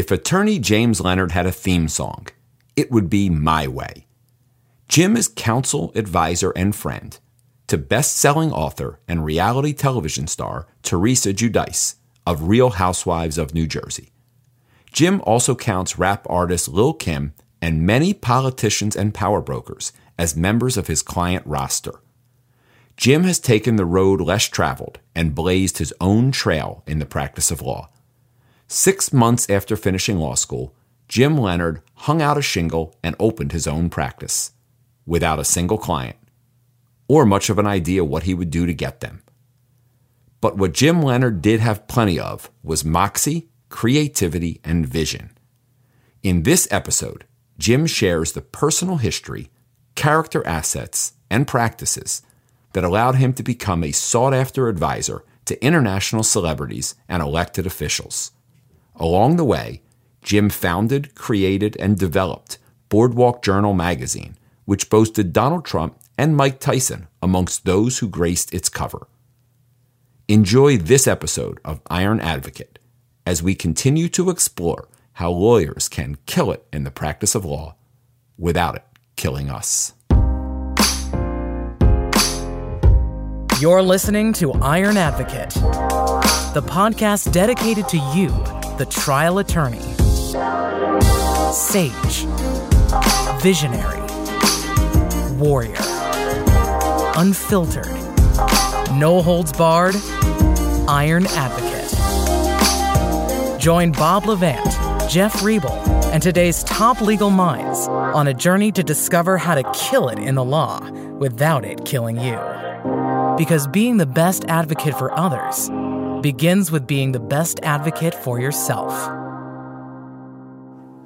If attorney James Leonard had a theme song, it would be My Way. Jim is counsel, advisor, and friend to best selling author and reality television star Teresa Giudice of Real Housewives of New Jersey. Jim also counts rap artist Lil Kim and many politicians and power brokers as members of his client roster. Jim has taken the road less traveled and blazed his own trail in the practice of law. Six months after finishing law school, Jim Leonard hung out a shingle and opened his own practice without a single client or much of an idea what he would do to get them. But what Jim Leonard did have plenty of was moxie, creativity, and vision. In this episode, Jim shares the personal history, character assets, and practices that allowed him to become a sought after advisor to international celebrities and elected officials. Along the way, Jim founded, created, and developed Boardwalk Journal magazine, which boasted Donald Trump and Mike Tyson amongst those who graced its cover. Enjoy this episode of Iron Advocate as we continue to explore how lawyers can kill it in the practice of law without it killing us. You're listening to Iron Advocate, the podcast dedicated to you, the trial attorney, sage, visionary, warrior. Unfiltered, no holds barred, Iron Advocate. Join Bob Levant, Jeff Riebel, and today's top legal minds on a journey to discover how to kill it in the law without it killing you. Because being the best advocate for others begins with being the best advocate for yourself.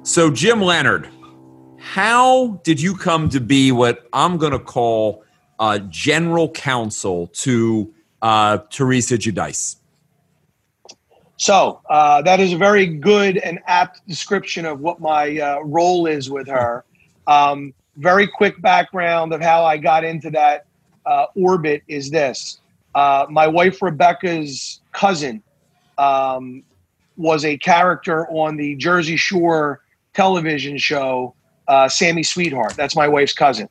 So, Jim Leonard, how did you come to be what I'm going to call uh, general counsel to uh, Teresa Giudice? So uh, that is a very good and apt description of what my uh, role is with her. Um, very quick background of how I got into that uh, orbit is this: uh, my wife Rebecca's cousin um, was a character on the Jersey Shore television show uh, Sammy Sweetheart. That's my wife's cousin.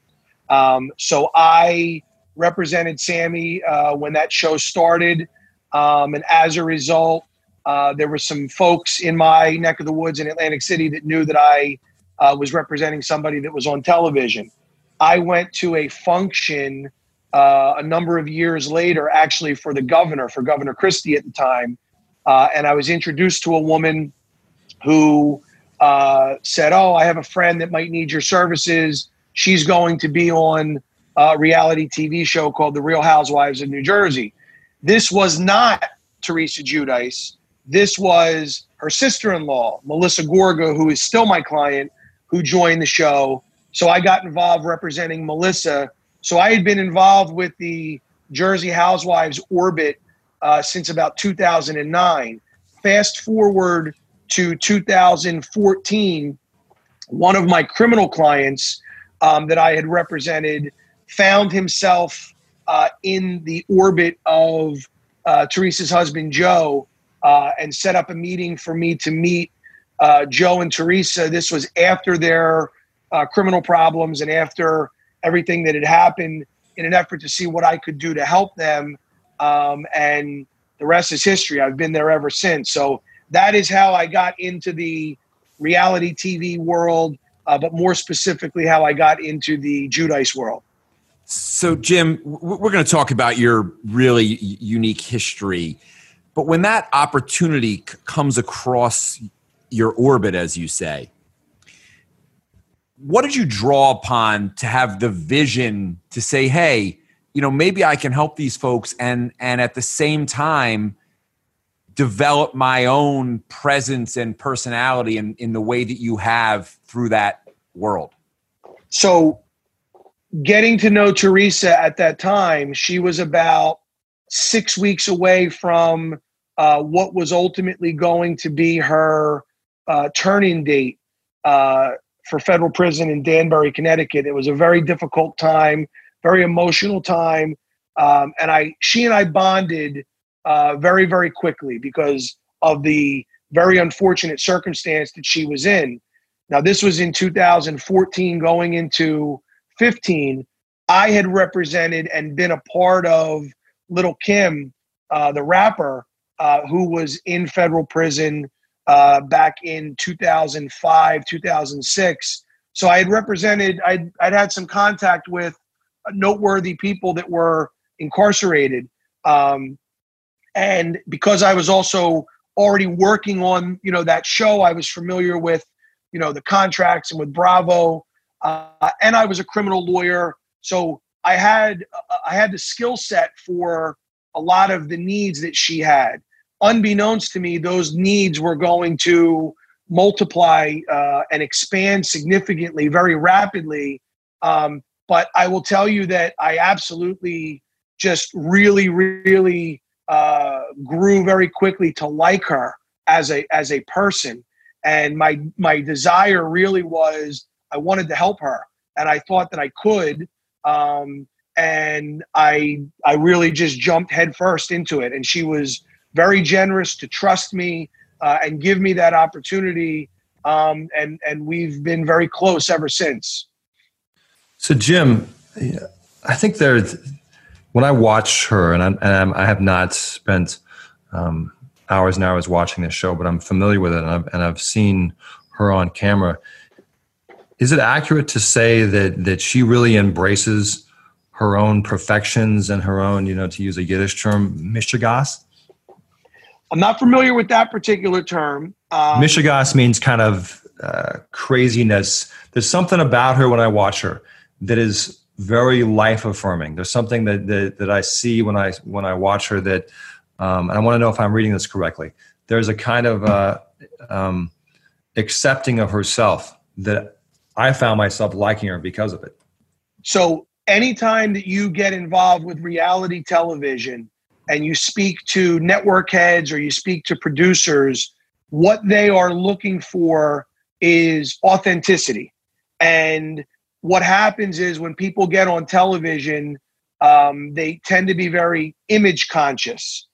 Um, so I represented Sammy uh, when that show started. Um, and as a result, uh, there were some folks in my neck of the woods in Atlantic City that knew that I uh, was representing somebody that was on television. I went to a function uh, a number of years later, actually for the governor, for Governor Christie at the time. Uh, and I was introduced to a woman who uh, said, Oh, I have a friend that might need your services she's going to be on a reality TV show called The Real Housewives of New Jersey. This was not Teresa Giudice. This was her sister-in-law, Melissa Gorga, who is still my client, who joined the show. So I got involved representing Melissa. So I had been involved with the Jersey Housewives orbit uh, since about 2009. Fast forward to 2014, one of my criminal clients um, that I had represented found himself uh, in the orbit of uh, Teresa's husband, Joe, uh, and set up a meeting for me to meet uh, Joe and Teresa. This was after their uh, criminal problems and after everything that had happened in an effort to see what I could do to help them. Um, and the rest is history. I've been there ever since. So that is how I got into the reality TV world uh, but more specifically, how I got into the Giudice world. So, Jim, we're going to talk about your really unique history. But when that opportunity comes across your orbit, as you say, what did you draw upon to have the vision to say, hey, you know, maybe I can help these folks and and at the same time develop my own presence and personality in, in the way that you have through that world? So, getting to know Teresa at that time, she was about six weeks away from uh, what was ultimately going to be her uh, turning date uh, for federal prison in Danbury, Connecticut. It was a very difficult time, very emotional time, um, and I, she and I bonded uh, very, very quickly because of the very unfortunate circumstance that she was in. Now, this was in 2014, going into 15. I had represented and been a part of Little Kim, uh, the rapper, uh, who was in federal prison uh, back in 2005, 2006. So I had represented, I'd, I'd had some contact with noteworthy people that were incarcerated. Um, and because I was also already working on, you know, that show, I was familiar with, you know, the contracts and with Bravo. Uh, and I was a criminal lawyer. So I had, I had the skill set for a lot of the needs that she had. Unbeknownst to me, those needs were going to multiply uh, and expand significantly, very rapidly. Um, but I will tell you that I absolutely just really, really uh, grew very quickly to like her as a as a person. And my my desire really was I wanted to help her, and I thought that I could. Um, and I I really just jumped headfirst into it. And she was very generous to trust me uh, and give me that opportunity. Um, and and we've been very close ever since. So Jim, I think there's when I watch her, and, I'm, and i have not spent um, hours and hours watching this show, but I'm familiar with it, and I've, and I've seen her on camera. Is it accurate to say that that she really embraces her own perfections and her own, you know, to use a Yiddish term, mishigas? I'm not familiar with that particular term. Um, mishigas means kind of uh, craziness. There's something about her when I watch her that is very life affirming. There's something that, that, that I see when I when I watch her that, um, and I want to know if I'm reading this correctly. There's a kind of uh, um, accepting of herself that I found myself liking her because of it. So anytime that you get involved with reality television and you speak to network heads or you speak to producers, what they are looking for is authenticity. And what happens is when people get on television, um, they tend to be very image conscious.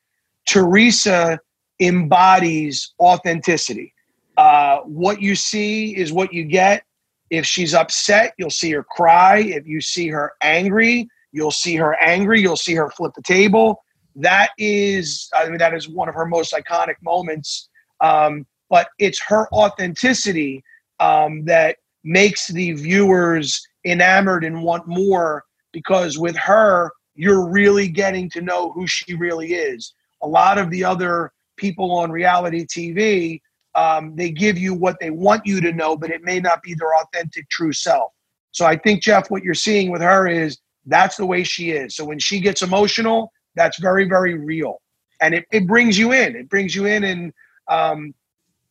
Teresa embodies authenticity. Uh, what you see is what you get. If she's upset, you'll see her cry. If you see her angry, you'll see her angry. You'll see her flip the table. That is, I mean, that is one of her most iconic moments. Um, but it's her authenticity um, that makes the viewers enamored and want more because with her, you're really getting to know who she really is. A lot of the other people on reality TV, um, they give you what they want you to know, but it may not be their authentic, true self. So I think, Jeff, what you're seeing with her is that's the way she is. So when she gets emotional, that's very, very real. And it, it brings you in. It brings you in and um,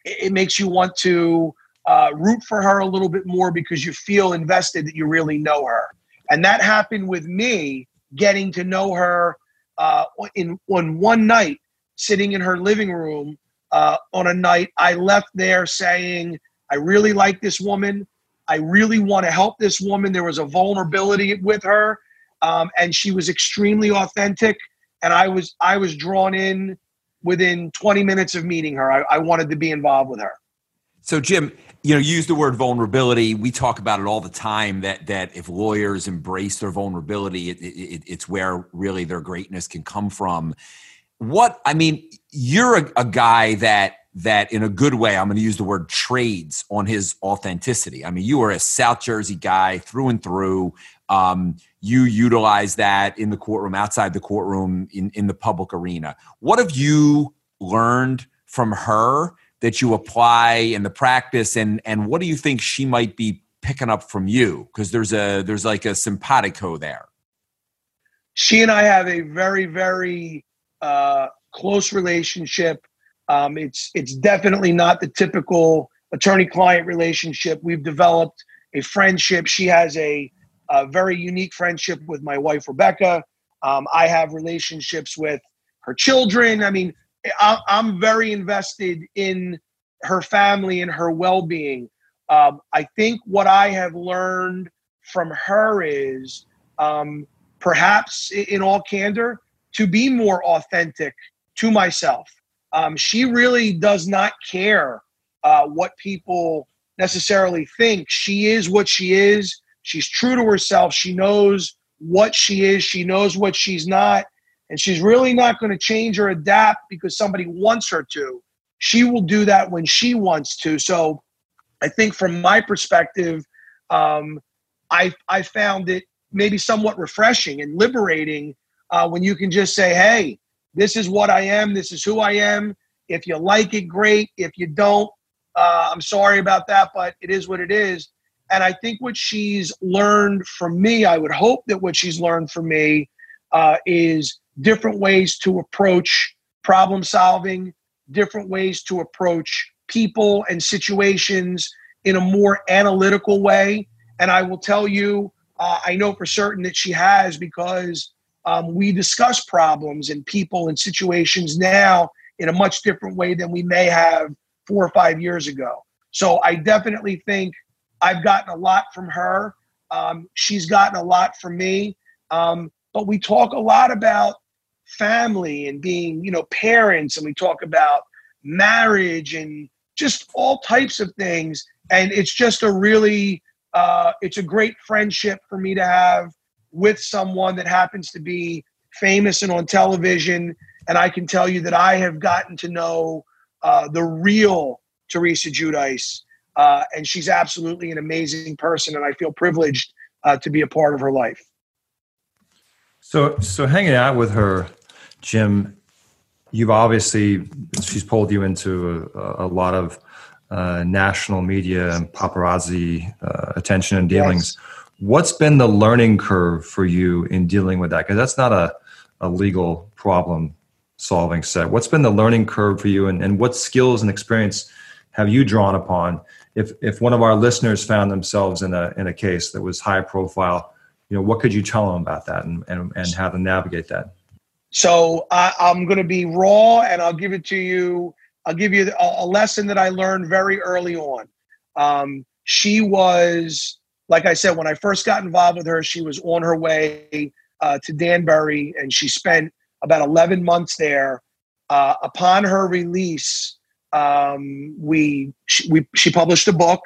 it, it makes you want to uh, root for her a little bit more because you feel invested that you really know her. And that happened with me getting to know her uh, in on one night, sitting in her living room uh, on a night. I left there saying, "I really like this woman. I really want to help this woman." There was a vulnerability with her, um, and she was extremely authentic. And I was I was drawn in within 20 minutes of meeting her. I, I wanted to be involved with her. So, Jim, you know, use the word vulnerability. We talk about it all the time. That that if lawyers embrace their vulnerability, it, it, it's where really their greatness can come from. What I mean, you're a, a guy that that in a good way. I'm going to use the word trades on his authenticity. I mean, you are a South Jersey guy through and through. Um, you utilize that in the courtroom, outside the courtroom, in in the public arena. What have you learned from her? that you apply in the practice and and what do you think she might be picking up from you because there's a there's like a simpatico there she and i have a very very uh, close relationship um, it's it's definitely not the typical attorney client relationship we've developed a friendship she has a, a very unique friendship with my wife rebecca um, i have relationships with her children i mean I'm very invested in her family and her well being. Um, I think what I have learned from her is um, perhaps in all candor to be more authentic to myself. Um, she really does not care uh, what people necessarily think. She is what she is. She's true to herself. She knows what she is. She knows what she's not. And she's really not going to change or adapt because somebody wants her to. She will do that when she wants to. So I think from my perspective, um, I, I found it maybe somewhat refreshing and liberating uh, when you can just say, hey, this is what I am. This is who I am. If you like it, great. If you don't, uh, I'm sorry about that, but it is what it is. And I think what she's learned from me, I would hope that what she's learned from me uh, is different ways to approach problem solving, different ways to approach people and situations in a more analytical way. And I will tell you, uh, I know for certain that she has because um, we discuss problems and people and situations now in a much different way than we may have four or five years ago. So I definitely think I've gotten a lot from her. Um, she's gotten a lot from me. Um, but we talk a lot about family and being, you know, parents, and we talk about marriage and just all types of things. And it's just a really, uh, it's a great friendship for me to have with someone that happens to be famous and on television. And I can tell you that I have gotten to know uh, the real Teresa Giudice. Uh, and she's absolutely an amazing person. And I feel privileged uh, to be a part of her life. So, so hanging out with her, Jim, you've obviously she's pulled you into a, a lot of uh, national media and paparazzi uh, attention and dealings. Yes. What's been the learning curve for you in dealing with that? Because that's not a, a legal problem solving set. What's been the learning curve for you, and, and what skills and experience have you drawn upon? If if one of our listeners found themselves in a in a case that was high profile, you know, what could you tell them about that and and, and how to navigate that? So I'm going to be raw, and I'll give it to you. I'll give you a, a lesson that I learned very early on. Um, she was like I said, when I first got involved with her, she was on her way uh, to Danbury, and she spent about 11 months there. Uh, upon her release, um, we she, we she published a book,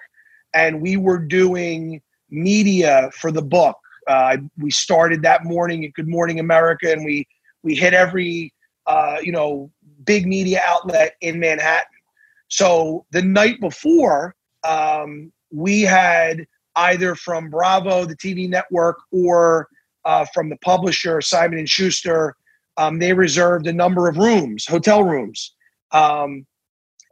and we were doing media for the book. Uh, we started that morning at Good Morning America, and we we hit every uh, you know big media outlet in Manhattan. So the night before, um, we had either from Bravo, the TV network, or uh, from the publisher Simon and Schuster. Um, they reserved a number of rooms, hotel rooms, um,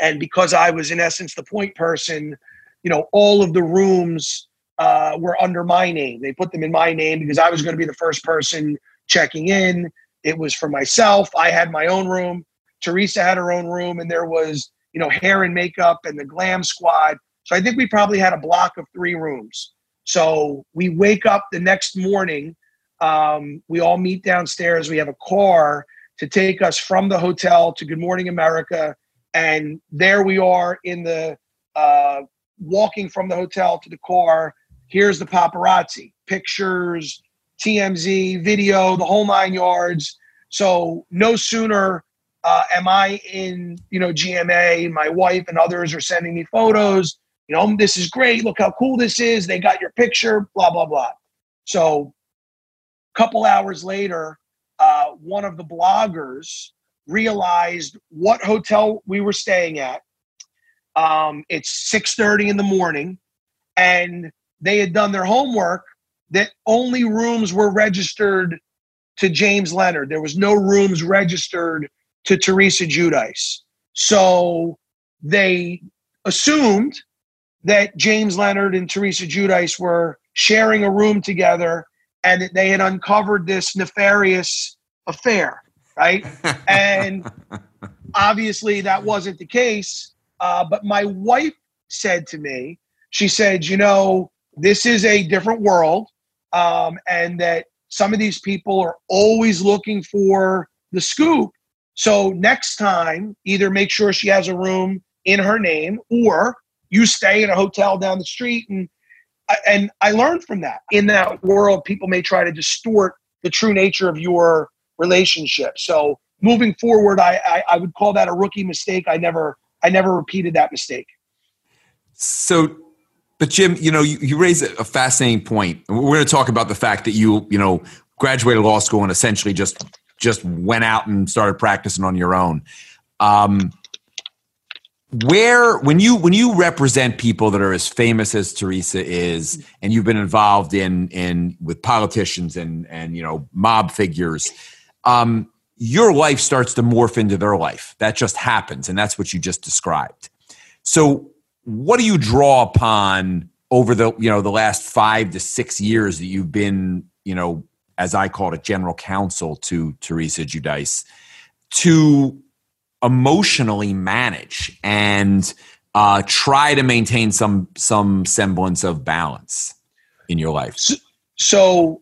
and because I was in essence the point person, you know, all of the rooms uh, were under my name. They put them in my name because I was going to be the first person checking in. It was for myself. I had my own room. Teresa had her own room, and there was, you know, hair and makeup and the glam squad so I think we probably had a block of three rooms. So we wake up the next morning. Um, we all meet downstairs. We have a car to take us from the hotel to Good Morning America. And there we are in the uh, walking from the hotel to the car. Here's the paparazzi pictures, TMZ, video, the whole nine yards. So no sooner uh, am I in, you know, GMA, my wife and others are sending me photos you know, this is great. Look how cool this is. They got your picture, blah, blah, blah. So, a couple hours later, uh, one of the bloggers realized what hotel we were staying at. Um, it's 6:30 in the morning, and they had done their homework that only rooms were registered to James Leonard. There was no rooms registered to Teresa Giudice. So they assumed that James Leonard and Teresa Giudice were sharing a room together and that they had uncovered this nefarious affair, right? and obviously that wasn't the case. Uh, but my wife said to me, she said, you know, this is a different world, um, and that some of these people are always looking for the scoop. So next time, either make sure she has a room in her name or you stay in a hotel down the street and and I learned from that. In that world, people may try to distort the true nature of your relationship. So moving forward, I, I, I would call that a rookie mistake. I never I never repeated that mistake. So, but Jim, you know, you, you raise a fascinating point. We're going to talk about the fact that you, you know, graduated law school and essentially just just went out and started practicing on your own. Um, where when you when you represent people that are as famous as Teresa is, and you've been involved in in with politicians and and you know mob figures, um, your life starts to morph into their life. That just happens, and that's what you just described. So, what do you draw upon over the you know the last five to six years that you've been you know as I call it general counsel to Teresa Giudice to emotionally manage and uh, try to maintain some some semblance of balance in your life? So, so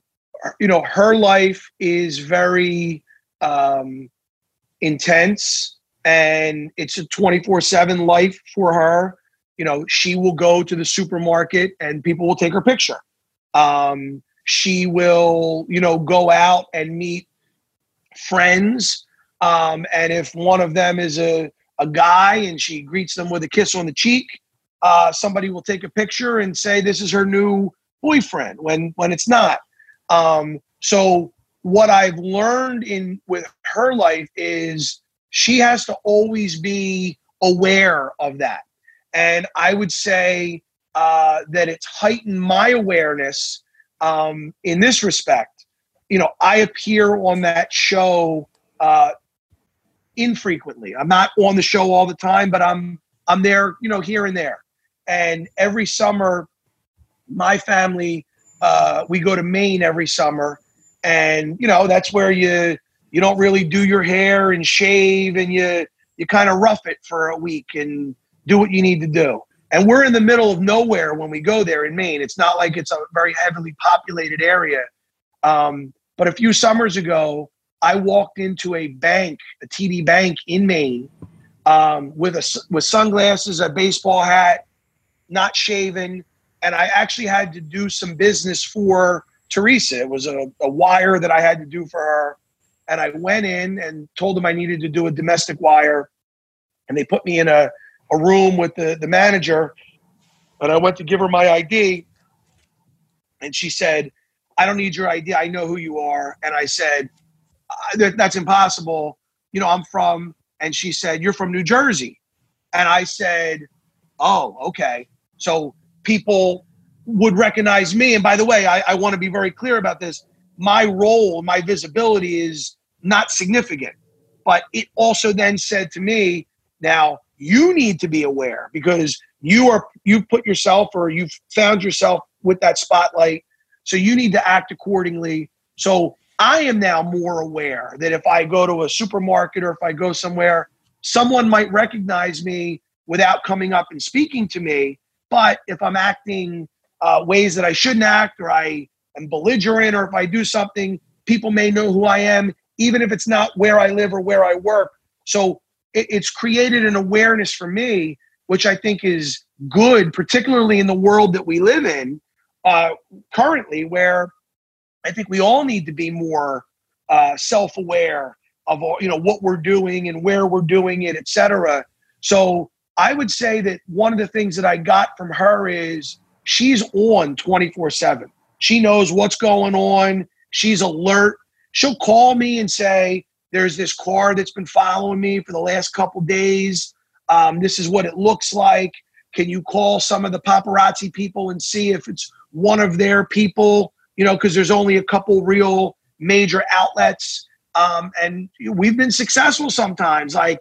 you know, her life is very um, intense, and it's a twenty four seven life for her. You know, she will go to the supermarket, and people will take her picture. Um, she will, you know, go out and meet friends um, and if one of them is a, a guy and she greets them with a kiss on the cheek, uh, somebody will take a picture and say this is her new boyfriend when when it's not. Um, so what I've learned in with her life is she has to always be aware of that, and I would say uh, that it's heightened my awareness um, in this respect. You know, I appear on that show uh, infrequently. I'm not on the show all the time, but I'm I'm there, you know, here and there. And every summer, my family uh, we go to Maine every summer, and you know that's where you you don't really do your hair and shave, and you you kind of rough it for a week and do what you need to do. And we're in the middle of nowhere when we go there in Maine. It's not like it's a very heavily populated area. Um, but a few summers ago, I walked into a bank, a TD Bank in Maine, um, with a with sunglasses, a baseball hat, not shaven, and I actually had to do some business for Teresa. It was a, a wire that I had to do for her, and I went in and told them I needed to do a domestic wire, and they put me in a, a room with the the manager, and I went to give her my ID, and she said, "I don't need your ID. I know who you are," and I said that's impossible. You know, I'm from, and she said, You're from New Jersey. And I said, Oh, okay. So people would recognize me. And by the way, I, I want to be very clear about this. My role, my visibility is not significant. But it also then said to me, now you need to be aware because you are you've put yourself or you've found yourself with that spotlight. So you need to act accordingly. So I am now more aware that if I go to a supermarket or if I go somewhere, someone might recognize me without coming up and speaking to me. But if I'm acting uh, ways that I shouldn't act, or I am belligerent, or if I do something, people may know who I am, even if it's not where I live or where I work. So it, it's created an awareness for me, which I think is good, particularly in the world that we live in uh, currently, where I think we all need to be more uh, self-aware of you know what we're doing and where we're doing it, etc. So I would say that one of the things that I got from her is she's on 24/7. She knows what's going on. She's alert. She'll call me and say, "There's this car that's been following me for the last couple days. Um, this is what it looks like. Can you call some of the paparazzi people and see if it's one of their people?" you know, because there's only a couple real major outlets. Um, and we've been successful sometimes. Like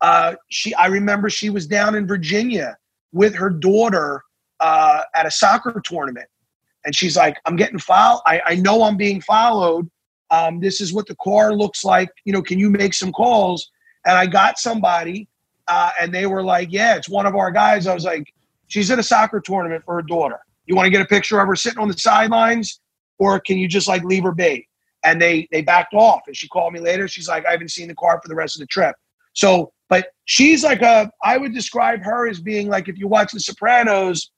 uh, she, I remember she was down in Virginia with her daughter uh, at a soccer tournament, and she's like, "I'm getting followed. I, I know I'm being followed. Um, this is what the car looks like. You know, can you make some calls?" And I got somebody, uh, and they were like, "Yeah, it's one of our guys." I was like, "She's at a soccer tournament for her daughter. You want to get a picture of her sitting on the sidelines?" or can you just like leave her be? And they they backed off. And she called me later. She's like, I haven't seen the car for the rest of the trip. So, but she's like a. I would describe her as being like if you watch The Sopranos,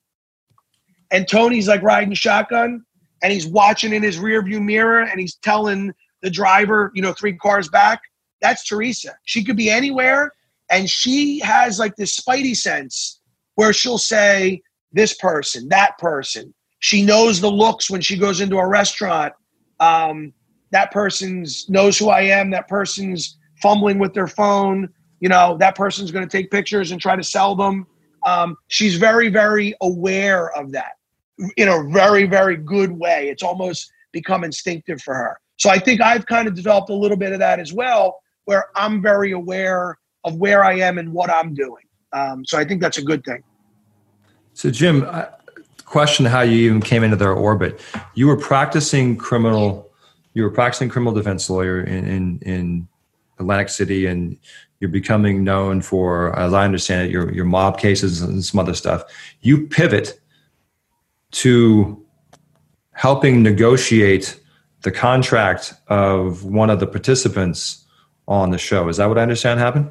and Tony's like riding shotgun, and he's watching in his rearview mirror, and he's telling the driver, you know, three cars back, That's Teresa. She could be anywhere, and she has like this spidey sense where she'll say, This person, that person. She knows the looks when she goes into a restaurant. Um, that person's knows who I am. That person's fumbling with their phone. You know, that person's going to take pictures and try to sell them. Um, she's very, very aware of that in a very, very good way. It's almost become instinctive for her. So I think I've kind of developed a little bit of that as well, where I'm very aware of where I am and what I'm doing. Um, so I think that's a good thing. So, Jim, I- question how you even came into their orbit. You were practicing criminal, you were practicing criminal defense lawyer in, in, in Atlantic City, and you're becoming known for, as I understand it, your, your mob cases and some other stuff. You pivot to helping negotiate the contract of one of the participants on the show. Is that what I understand happened?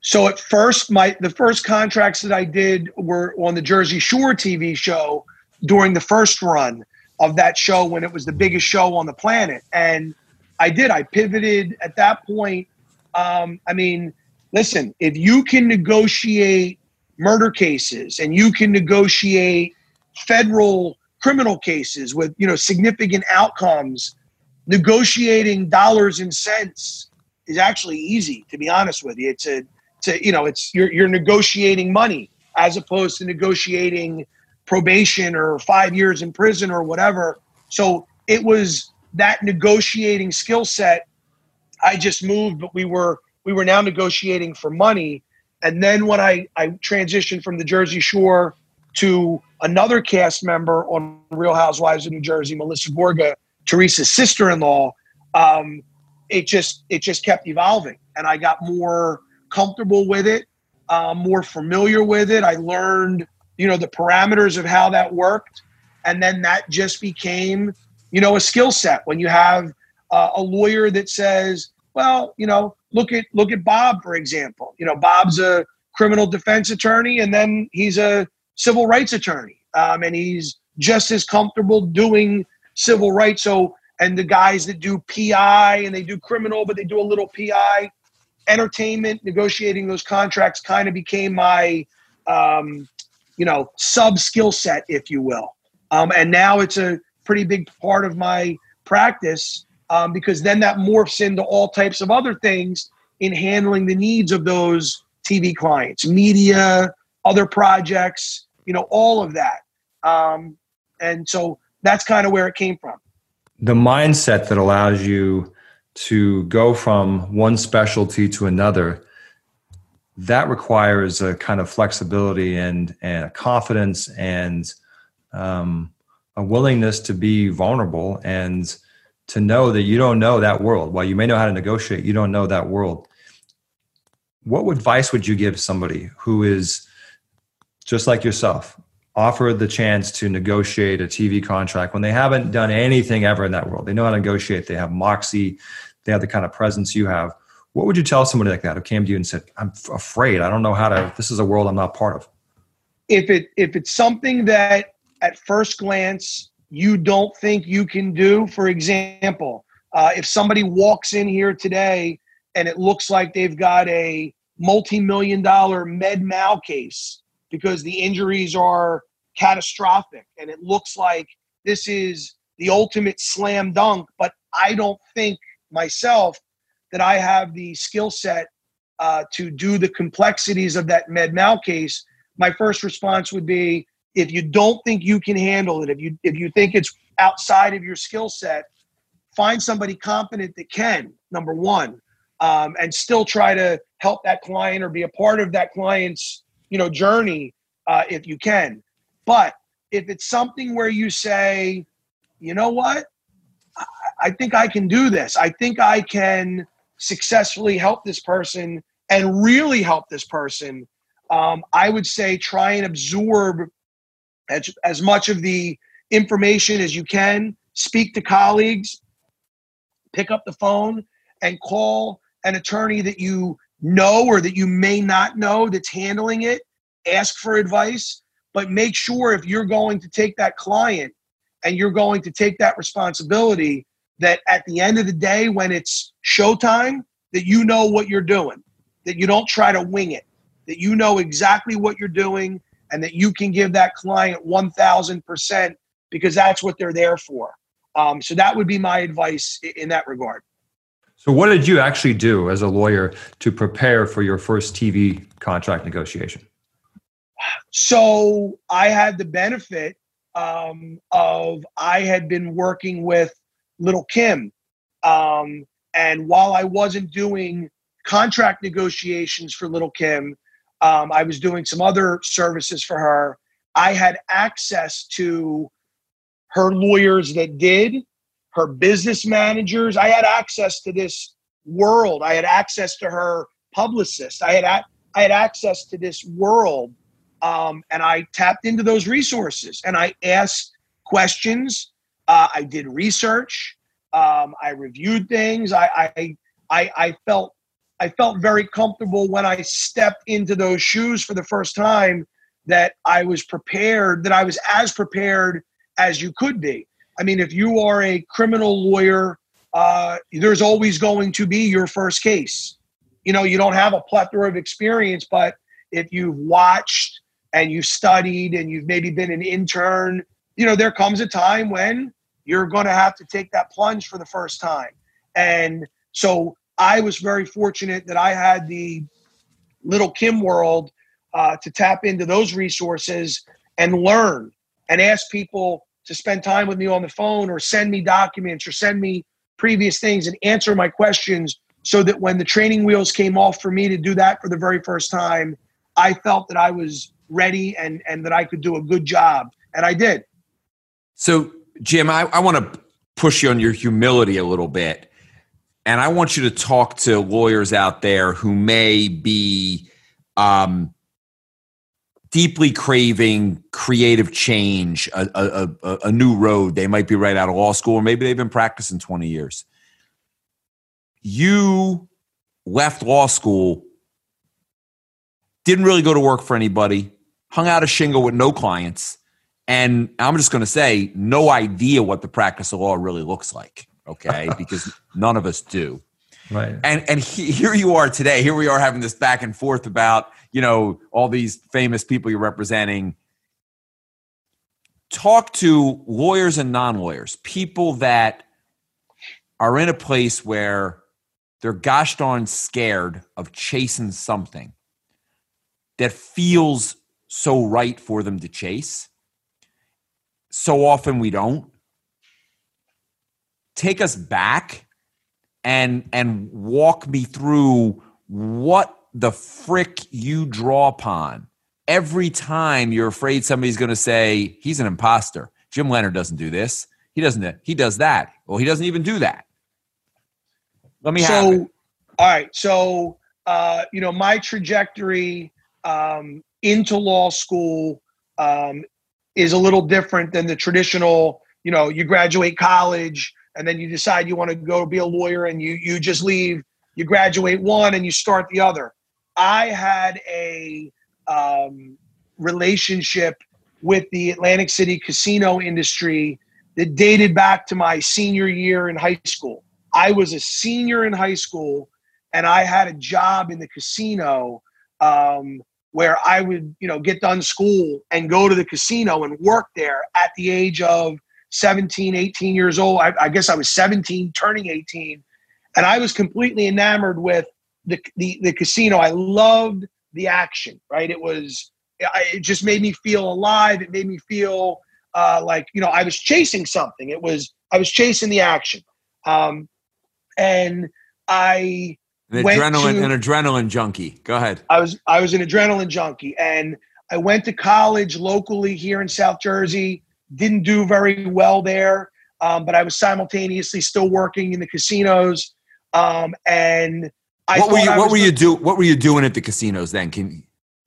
So at first, my the first contracts that I did were on the Jersey Shore TV show during the first run of that show when it was the biggest show on the planet. And I did. I pivoted at that point. Um, I mean, listen, if you can negotiate murder cases and you can negotiate federal criminal cases with you know significant outcomes, negotiating dollars and cents is actually easy. To be honest with you, it's a to you know it's you're you're negotiating money as opposed to negotiating probation or five years in prison or whatever. So it was that negotiating skill set. I just moved, but we were we were now negotiating for money. And then when I, I transitioned from the Jersey Shore to another cast member on Real Housewives of New Jersey, Melissa Gorga, Teresa's sister-in-law, um, it just it just kept evolving, and I got more comfortable with it, uh, more familiar with it. I learned, you know, the parameters of how that worked, and then that just became, you know, a skill set. When you have uh, a lawyer that says, well, you know, look at look at Bob for example. You know, Bob's a criminal defense attorney, and then he's a civil rights attorney, um, and he's just as comfortable doing civil rights. So, and the guys that do PI and they do criminal, but they do a little PI entertainment, negotiating those contracts kind of became my, um, you know, sub skill set, if you will. Um, and now it's a pretty big part of my practice um, because then that morphs into all types of other things in handling the needs of those TV clients, media, other projects, you know, all of that. Um, and so that's kind of where it came from. The mindset that allows you to go from one specialty to another that requires a kind of flexibility and and a confidence and um, a willingness to be vulnerable and to know that you don't know that world while you may know how to negotiate you don't know that world what advice would you give somebody who is just like yourself offered the chance to negotiate a TV contract when they haven't done anything ever in that world. They know how to negotiate. They have moxie. They have the kind of presence you have. What would you tell somebody like that who came to you and said, "I'm afraid. I don't know how to. This is a world I'm not part of." If it if it's something that at first glance you don't think you can do, for example, uh, if somebody walks in here today and it looks like they've got a multi-million dollar med mal case because the injuries are catastrophic and it looks like this is the ultimate slam dunk but i don't think myself that i have the skill set uh, to do the complexities of that med mal case my first response would be if you don't think you can handle it if you if you think it's outside of your skill set find somebody competent that can number one um, and still try to help that client or be a part of that client's you know journey uh, if you can. But if it's something where you say, you know what, I, think I can do this. I think I can successfully help this person and really help this person. Um, I would say try and absorb as, as much of the information as you can. Speak to colleagues, pick up the phone, and call an attorney that you know or that you may not know that's handling it ask for advice, but make sure if you're going to take that client and you're going to take that responsibility, that at the end of the day, when it's showtime, that you know what you're doing, that you don't try to wing it, that you know exactly what you're doing, and that you can give that client 1000% because that's what they're there for. Um, so that would be my advice in that regard. So, what did you actually do as a lawyer to prepare for your first TV contract negotiation? So, I had the benefit um, of I had been working with Little Kim, um, and while I wasn't doing contract negotiations for Little Kim, um, I was doing some other services for her. I had access to her lawyers that did, her business managers. I had access to this world. I had access to her publicist. I had a- I had access to this world, um, and I tapped into those resources and I asked questions. Uh, I did research. Um, I reviewed things. I, I I I felt I felt very comfortable when I stepped into those shoes for the first time that I was prepared. That I was as prepared as you could be. I mean, if you are a criminal lawyer, uh, there's always going to be your first case. You know, you don't have a plethora of experience, but if you've watched and you've studied and you've maybe been an intern, you know, there comes a time when you're going to have to take that plunge for the first time. And so I was very fortunate that I had the little Kim world uh, to tap into those resources and learn and ask people to spend time with me on the phone or send me documents or send me previous things and answer my questions so that when the training wheels came off for me to do that for the very first time, I felt that I was ready and, and that I could do a good job. And I did. So, Jim, I, I want to push you on your humility a little bit. And I want you to talk to lawyers out there who may be um, deeply craving creative change, a, a, a, a, new road. They might be right out of law school, or maybe they've been practicing 20 years. You left law school, didn't really go to work for anybody, hung out a shingle with no clients, and I'm just going to say, no idea what the practice of law really looks like. Okay, because none of us do. Right. And and he, here you are today. Here we are having this back and forth about you know all these famous people you're representing talk to lawyers and non-lawyers people that are in a place where they're gosh darn scared of chasing something that feels so right for them to chase so often we don't take us back and and walk me through what the frick you draw upon every time you're afraid somebody's going to say he's an imposter. Jim Leonard doesn't do this. He doesn't. He does that. Well, he doesn't even do that. Let me so, All right. So, uh, you know, my trajectory um, into law school um, is a little different than the traditional. You know, you graduate college and then you decide you want to go be a lawyer, and you you just leave. You graduate one and you start the other. I had a um, relationship with the Atlantic City casino industry that dated back to my senior year in high school. I was a senior in high school and I had a job in the casino um, where I would, you know, get done school and go to the casino and work there at the age of 17, 18 years old. I, I guess I was 17, turning 18. And I was completely enamored with the, the, the casino. I loved the action, right? It was, it just made me feel alive. It made me feel uh, like, you know, I was chasing something. It was, I was chasing the action. Um, and I, an adrenaline, to, an adrenaline junkie. Go ahead. I was, I was an adrenaline junkie and I went to college locally here in South Jersey. Didn't do very well there. Um, but I was simultaneously still working in the casinos. Um, and I what were you what were you do what were you doing at the casinos then? Can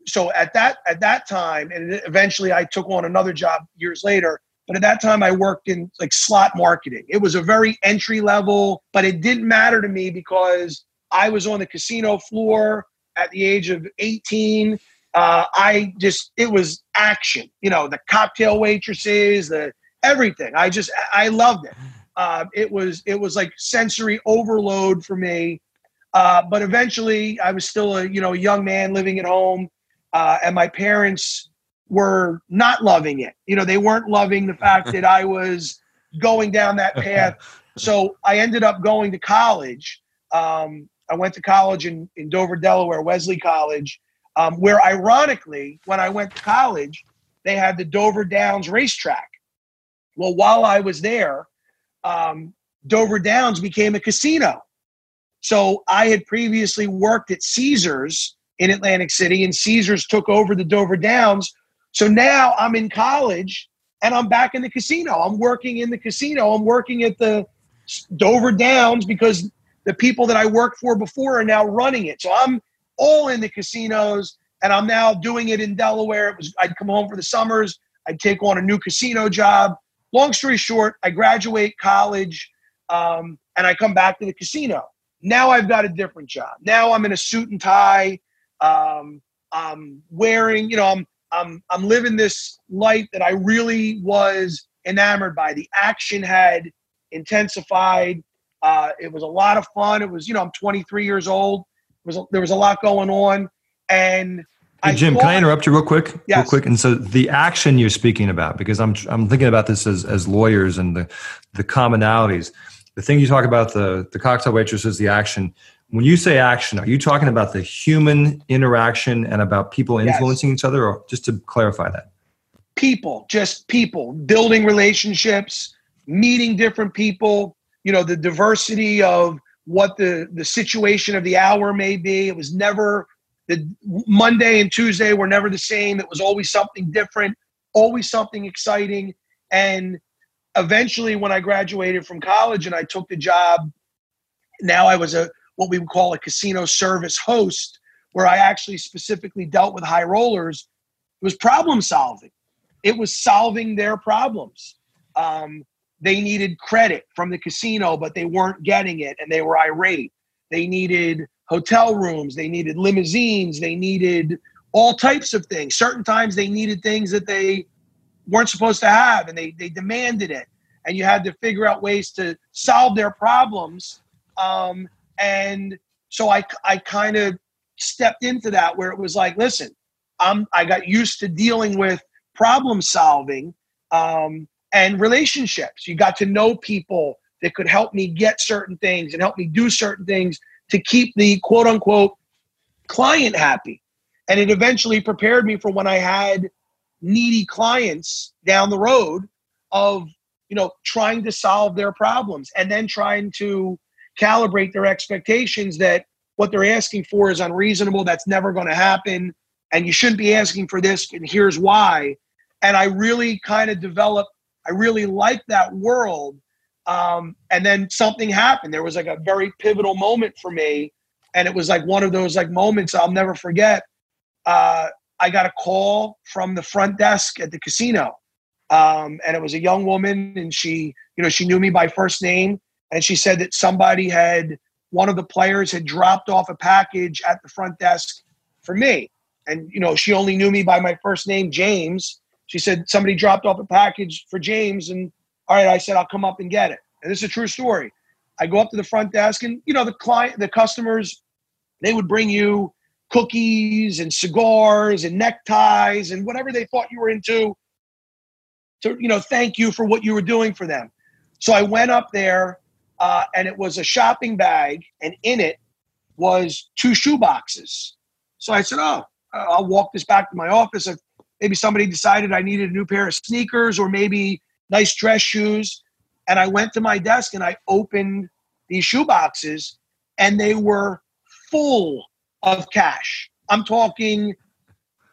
so at that at that time, and eventually I took on another job years later. But at that time, I worked in like slot marketing. It was a very entry level, but it didn't matter to me because I was on the casino floor at the age of 18. Uh, I just it was action, you know, the cocktail waitresses, the everything. I just I loved it. Uh, it was it was like sensory overload for me Uh, but eventually, I was still a you know a young man living at home, uh, and my parents were not loving it. You know, they weren't loving the fact that I was going down that path. So I ended up going to college. Um, I went to college in, in Dover, Delaware, Wesley College, um, where ironically, when I went to college, they had the Dover Downs racetrack. Well, while I was there, um, Dover Downs became a casino. So I had previously worked at Caesars in Atlantic City, and Caesars took over the Dover Downs. So now I'm in college and I'm back in the casino. I'm working in the casino. I'm working at the Dover Downs because the people that I worked for before are now running it. So I'm all in the casinos and I'm now doing it in Delaware. It was I'd come home for the summers, I'd take on a new casino job. Long story short, I graduate college um, and I come back to the casino. Now I've got a different job. Now I'm in a suit and tie. Um, I'm wearing, you know, I'm I'm I'm living this life that I really was enamored by. The action had intensified. Uh, it was a lot of fun. It was, you know, I'm 23 years old. Was there was a lot going on, and Hey, Jim, can I interrupt you real quick? Yes. Real quick. And so the action you're speaking about, because I'm I'm thinking about this as, as lawyers and the the commonalities. The thing you talk about the the cocktail waitress is the action. When you say action, are you talking about the human interaction and about people influencing yes. each other, or just to clarify that? People, just people, building relationships, meeting different people. You know, the diversity of what the the situation of the hour may be. It was never the Monday and Tuesday were never the same. It was always something different, always something exciting. And eventually, when I graduated from college and I took the job, now I was a what we would call a casino service host, where I actually specifically dealt with high rollers. It was problem solving. It was solving their problems. Um, they needed credit from the casino, but they weren't getting it, and they were irate. They needed hotel rooms, they needed limousines, they needed all types of things. Certain times they needed things that they weren't supposed to have and they, they demanded it. And you had to figure out ways to solve their problems. Um, and so I, I kind of stepped into that where it was like, listen, I'm, I got used to dealing with problem solving um, and relationships. You got to know people that could help me get certain things and help me do certain things to keep the quote unquote client happy. And it eventually prepared me for when I had needy clients down the road of, you know, trying to solve their problems and then trying to calibrate their expectations that what they're asking for is unreasonable, that's never going to happen, and you shouldn't be asking for this, and here's why. And I really kind of developed, I really liked that world um, and then something happened. There was like a very pivotal moment for me. And it was like one of those like moments I'll never forget. Uh, I got a call from the front desk at the casino. Um, and it was a young woman and she, you know, she knew me by first name. And she said that somebody had, one of the players had dropped off a package at the front desk for me. And, you know, she only knew me by my first name, James. She said somebody dropped off a package for James and all right, I said, I'll come up and get it. And this is a true story. I go up to the front desk, and you know, the client, the customers, they would bring you cookies and cigars and neckties and whatever they thought you were into to, you know, thank you for what you were doing for them. So I went up there, uh, and it was a shopping bag, and in it was two shoe boxes. So I said, Oh, I'll walk this back to my office. If maybe somebody decided I needed a new pair of sneakers, or maybe nice dress shoes. And I went to my desk and I opened these shoe boxes and they were full of cash. I'm talking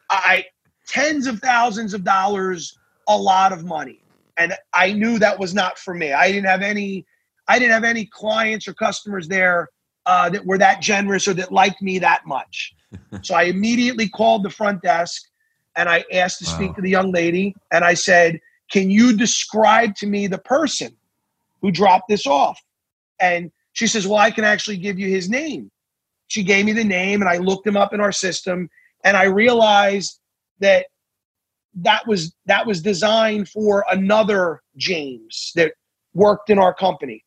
I tens of thousands of dollars, a lot of money. And I knew that was not for me. I didn't have any I didn't have any clients or customers there uh, that were that generous or that liked me that much. so I immediately called the front desk and I asked to speak wow. to the young lady. And I said, can you describe to me the person who dropped this off? And she says, Well, I can actually give you his name. She gave me the name, and I looked him up in our system, and I realized that that was that was designed for another James that worked in our company.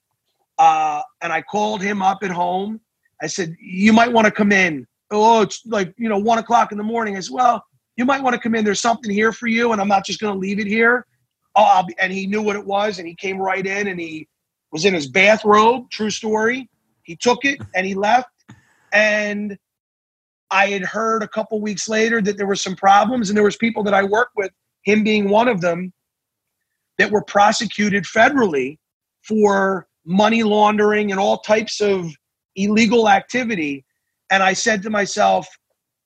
Uh, and I called him up at home, I said, you might want to come in. Oh, it's like, you know, one o'clock in the morning. I said, well, you might want to come in. There's something here for you, and I'm not just going to leave it here. Oh, and he knew what it was, and he came right in, and he was in his bathrobe. True story. He took it and he left, and I had heard a couple weeks later that there were some problems, and there was people that I worked with, him being one of them, that were prosecuted federally for money laundering and all types of illegal activity. And I said to myself,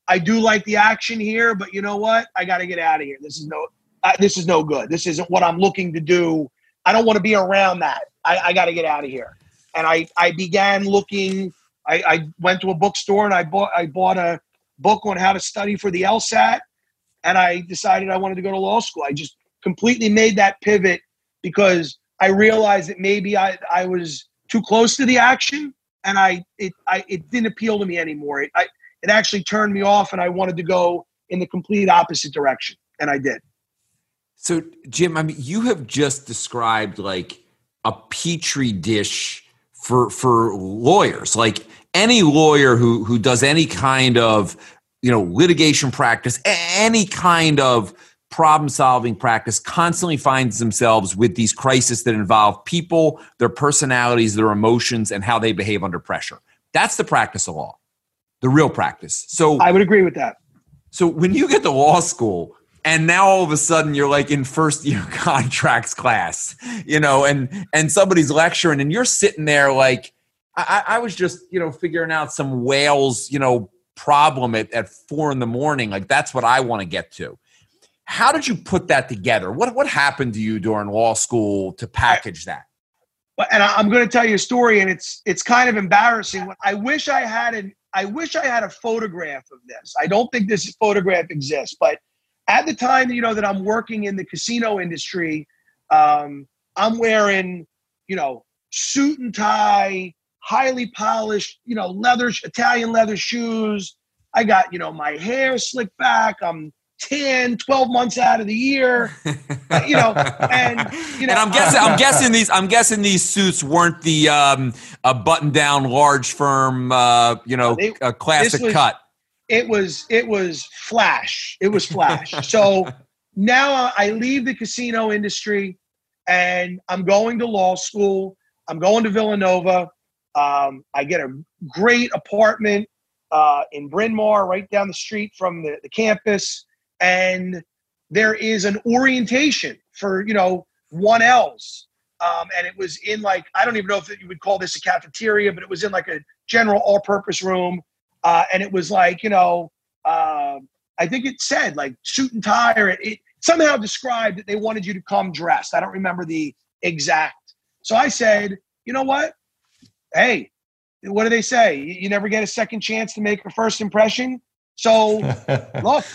I do like the action here, but you know what? I got to get out of here. This is no, uh, this is no good. This isn't what I'm looking to do. I don't want to be around that. I, I got to get out of here. And I, I began looking. I, I went to a bookstore and I bought, I bought a book on how to study for the LSAT. And I decided I wanted to go to law school. I just completely made that pivot because I realized that maybe I, I was too close to the action and I it I it didn't appeal to me anymore. It I, it actually turned me off, and I wanted to go in the complete opposite direction, and I did. So, Jim, I mean, you have just described like a petri dish for for lawyers. Like any lawyer who who does any kind of you know litigation practice, any kind of problem solving practice constantly finds themselves with these crises that involve people, their personalities, their emotions, and how they behave under pressure. That's the practice of law, the real practice. So I would agree with that. So when you get to law school, and now all of a sudden you're like in first year contracts class, you know, and and somebody's lecturing, and you're sitting there like, I, I was just you know figuring out some whales, you know, problem at, at four in the morning. Like that's what I want to get to how did you put that together? What what happened to you during law school to package that? And I'm going to tell you a story, and it's it's kind of embarrassing. I wish I had an I wish I had a photograph of this. I don't think this photograph exists, but at the time, you know, that I'm working in the casino industry, um, I'm wearing, you know, suit and tie, highly polished, you know, leather Italian leather shoes. I got, you know, my hair slicked back. I'm 10 12 months out of the year you know and you know and i'm guessing i'm guessing these i'm guessing these suits weren't the um a button down large firm uh you know they, a classic was, cut. it was it was flash. It was flash. So now i leave the casino industry and i'm going to law school. I'm going to villanova. Um, i get a great apartment uh, in Bryn Mawr, right down the street from the, the campus and there is an orientation for you know one L's. Um, and it was in like I don't even know if you would call this a cafeteria, but it was in like a general all-purpose room, uh, and it was like you know uh, I think it said like suit and tie, or it, it somehow described that they wanted you to come dressed. I don't remember the exact. So I said, you know what? Hey, what do they say? You never get a second chance to make a first impression. So look,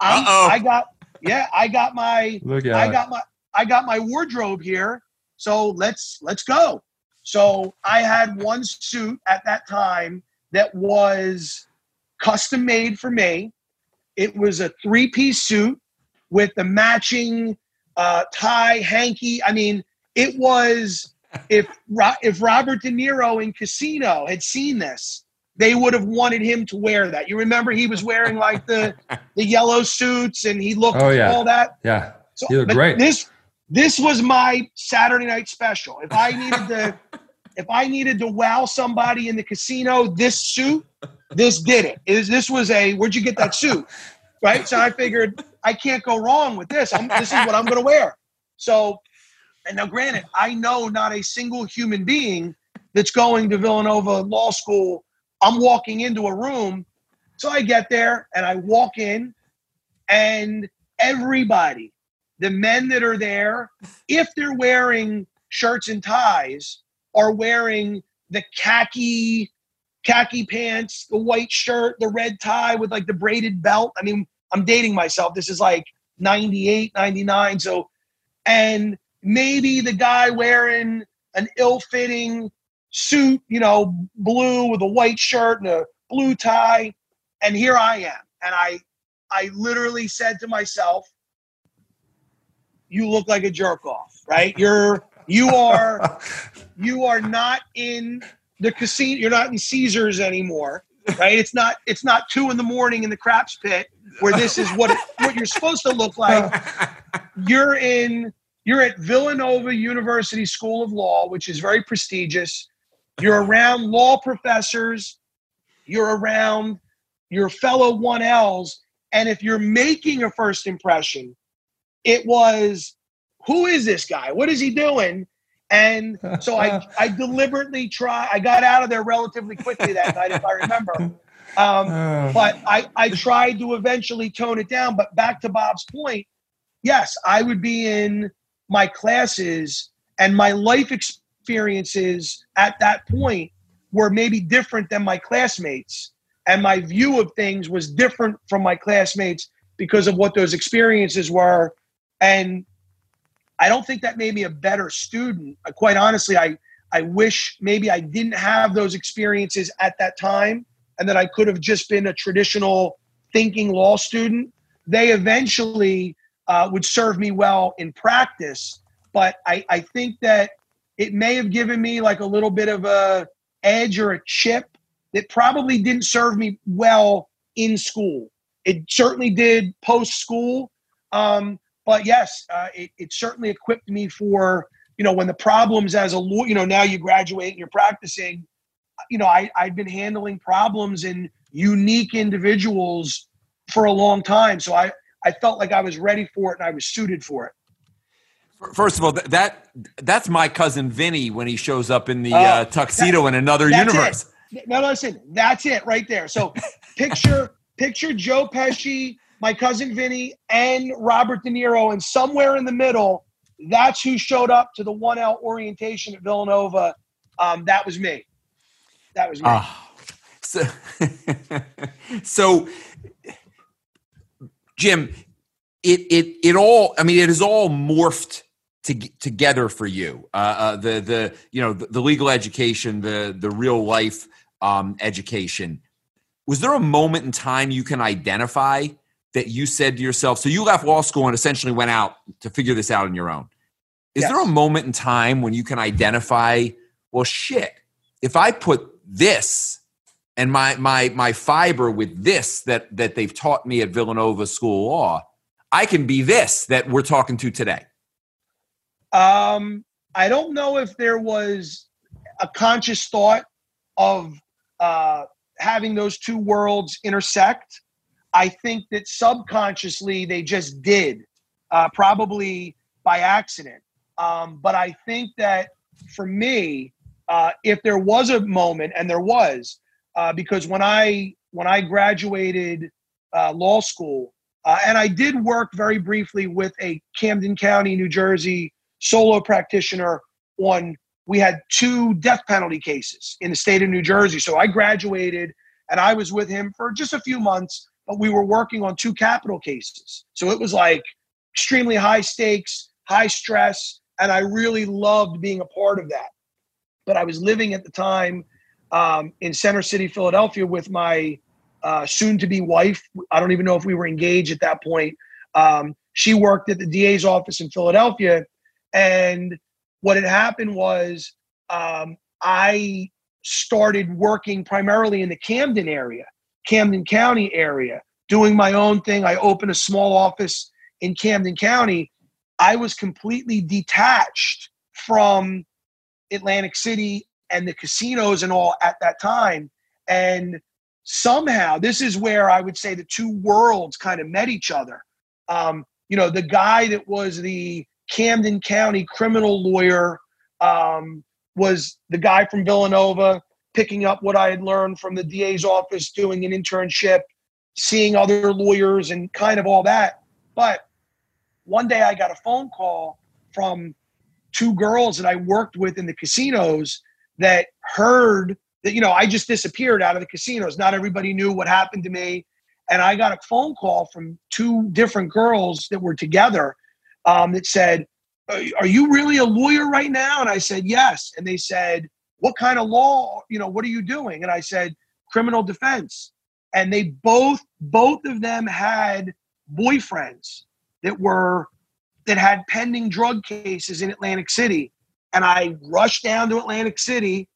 I, I got yeah, I got my Look I got my I got my wardrobe here. So let's let's go. So I had one suit at that time that was custom made for me. It was a three piece suit with the matching uh, tie, hanky. I mean, it was if if Robert De Niro in Casino had seen this, they would have wanted him to wear that. You remember he was wearing like the the yellow suits and he looked oh, yeah. all that. Yeah. So, he looked great. This this was my Saturday night special. If I needed to if I needed to wow somebody in the casino, this suit, this did it. Is this was a where'd you get that suit? Right? So I figured I can't go wrong with this. I'm, this is what I'm going to wear. So, and now granted, I know not a single human being that's going to Villanova Law School I'm walking into a room. So I get there and I walk in, and everybody, the men that are there, if they're wearing shirts and ties, are wearing the khaki khaki pants, the white shirt, the red tie with like the braided belt. I mean, I'm dating myself. This is like 98, 99. So, and maybe the guy wearing an ill fitting suit, you know, blue with a white shirt and a blue tie. And here I am. And I I literally said to myself, you look like a jerk off, right? You're you are you are not in the casino. You're not in Caesars anymore, right? It's not. It's not two in the morning in the craps pit where this is what what you're supposed to look like. You're in. You're at Villanova University School of Law, which is very prestigious. You're around law professors. You're around your fellow 1Ls. And if you're making a first impression, it was, who is this guy? What is he doing? And so I, I deliberately try. I got out of there relatively quickly that night, if I remember. Um, oh. but I, I tried to eventually tone it down. But back to Bob's point, yes, I would be in my classes and my life experiences at that point were maybe different than my classmates. And my view of things was different from my classmates because of what those experiences were. And I don't think that made me a better student. Uh, quite honestly, I I wish maybe I didn't have those experiences at that time and that I could have just been a traditional thinking law student. They eventually uh, would serve me well in practice, but I, I think that it may have given me like a little bit of a edge or a chip that probably didn't serve me well in school. It certainly did post school. Um, but yes, uh, it, it certainly equipped me for you know when the problems as a lawyer. You know now you graduate and you're practicing. You know I I've been handling problems and unique individuals for a long time, so I I felt like I was ready for it and I was suited for it. First of all, that that's my cousin Vinny when he shows up in the uh, uh, tuxedo in another universe. It. No, listen, that's it right there. So picture picture Joe Pesci my cousin Vinny, and Robert De Niro, and somewhere in the middle, that's who showed up to the 1L orientation at Villanova. Um, that was me. That was me. Uh, so, so, Jim, it it it all. I mean, it has all morphed to, together for you. Uh, uh, the the you know the, the, legal education, the the real life um, education. Was there a moment in time you can identify that you said to yourself, so you left law school and essentially went out to figure this out on your own. Is yes. there a moment in time when you can identify, well, shit, if I put this and my my my fiber with this that that they've taught me at Villanova School of Law, I can be this that we're talking to today? Um, I don't know if there was a conscious thought of uh, having those two worlds intersect. I think that subconsciously they just did, uh, probably by accident. Um, but I think that for me, uh, if there was a moment, and there was, uh, because when I when I graduated uh, law school, uh, and I did work very briefly with a Camden County, New Jersey solo practitioner on. We had two death penalty cases in the state of New Jersey. So I graduated, and I was with him for just a few months but we were working on two capital cases. So it was like extremely high stakes, high stress, and I really loved being a part of that. But I was living at the time um, in Center City, Philadelphia, with my uh, soon-to-be wife. I don't even know if we were engaged at that point. Um, she worked at the DA's office in Philadelphia, and what had happened was um, I started working primarily in the Camden area Camden County area, doing my own thing. I opened a small office in Camden County. I was completely detached from Atlantic City and the casinos and all at that time. And somehow, this is where I would say the two worlds kind of met each other. Um, you know, the guy that was the Camden County criminal lawyer um, was the guy from Villanova picking up what I had learned from the DA's office, doing an internship, seeing other lawyers, and kind of all that. But one day I got a phone call from two girls that I worked with in the casinos that heard that, you know, I just disappeared out of the casinos. Not everybody knew what happened to me. And I got a phone call from two different girls that were together um, that said, Are you really a lawyer right now? And I said, Yes. And they said, what kind of law, you know, what are you doing? And I said, criminal defense. And they both, both of them had boyfriends that were, that had pending drug cases in Atlantic City. And I rushed down to Atlantic City,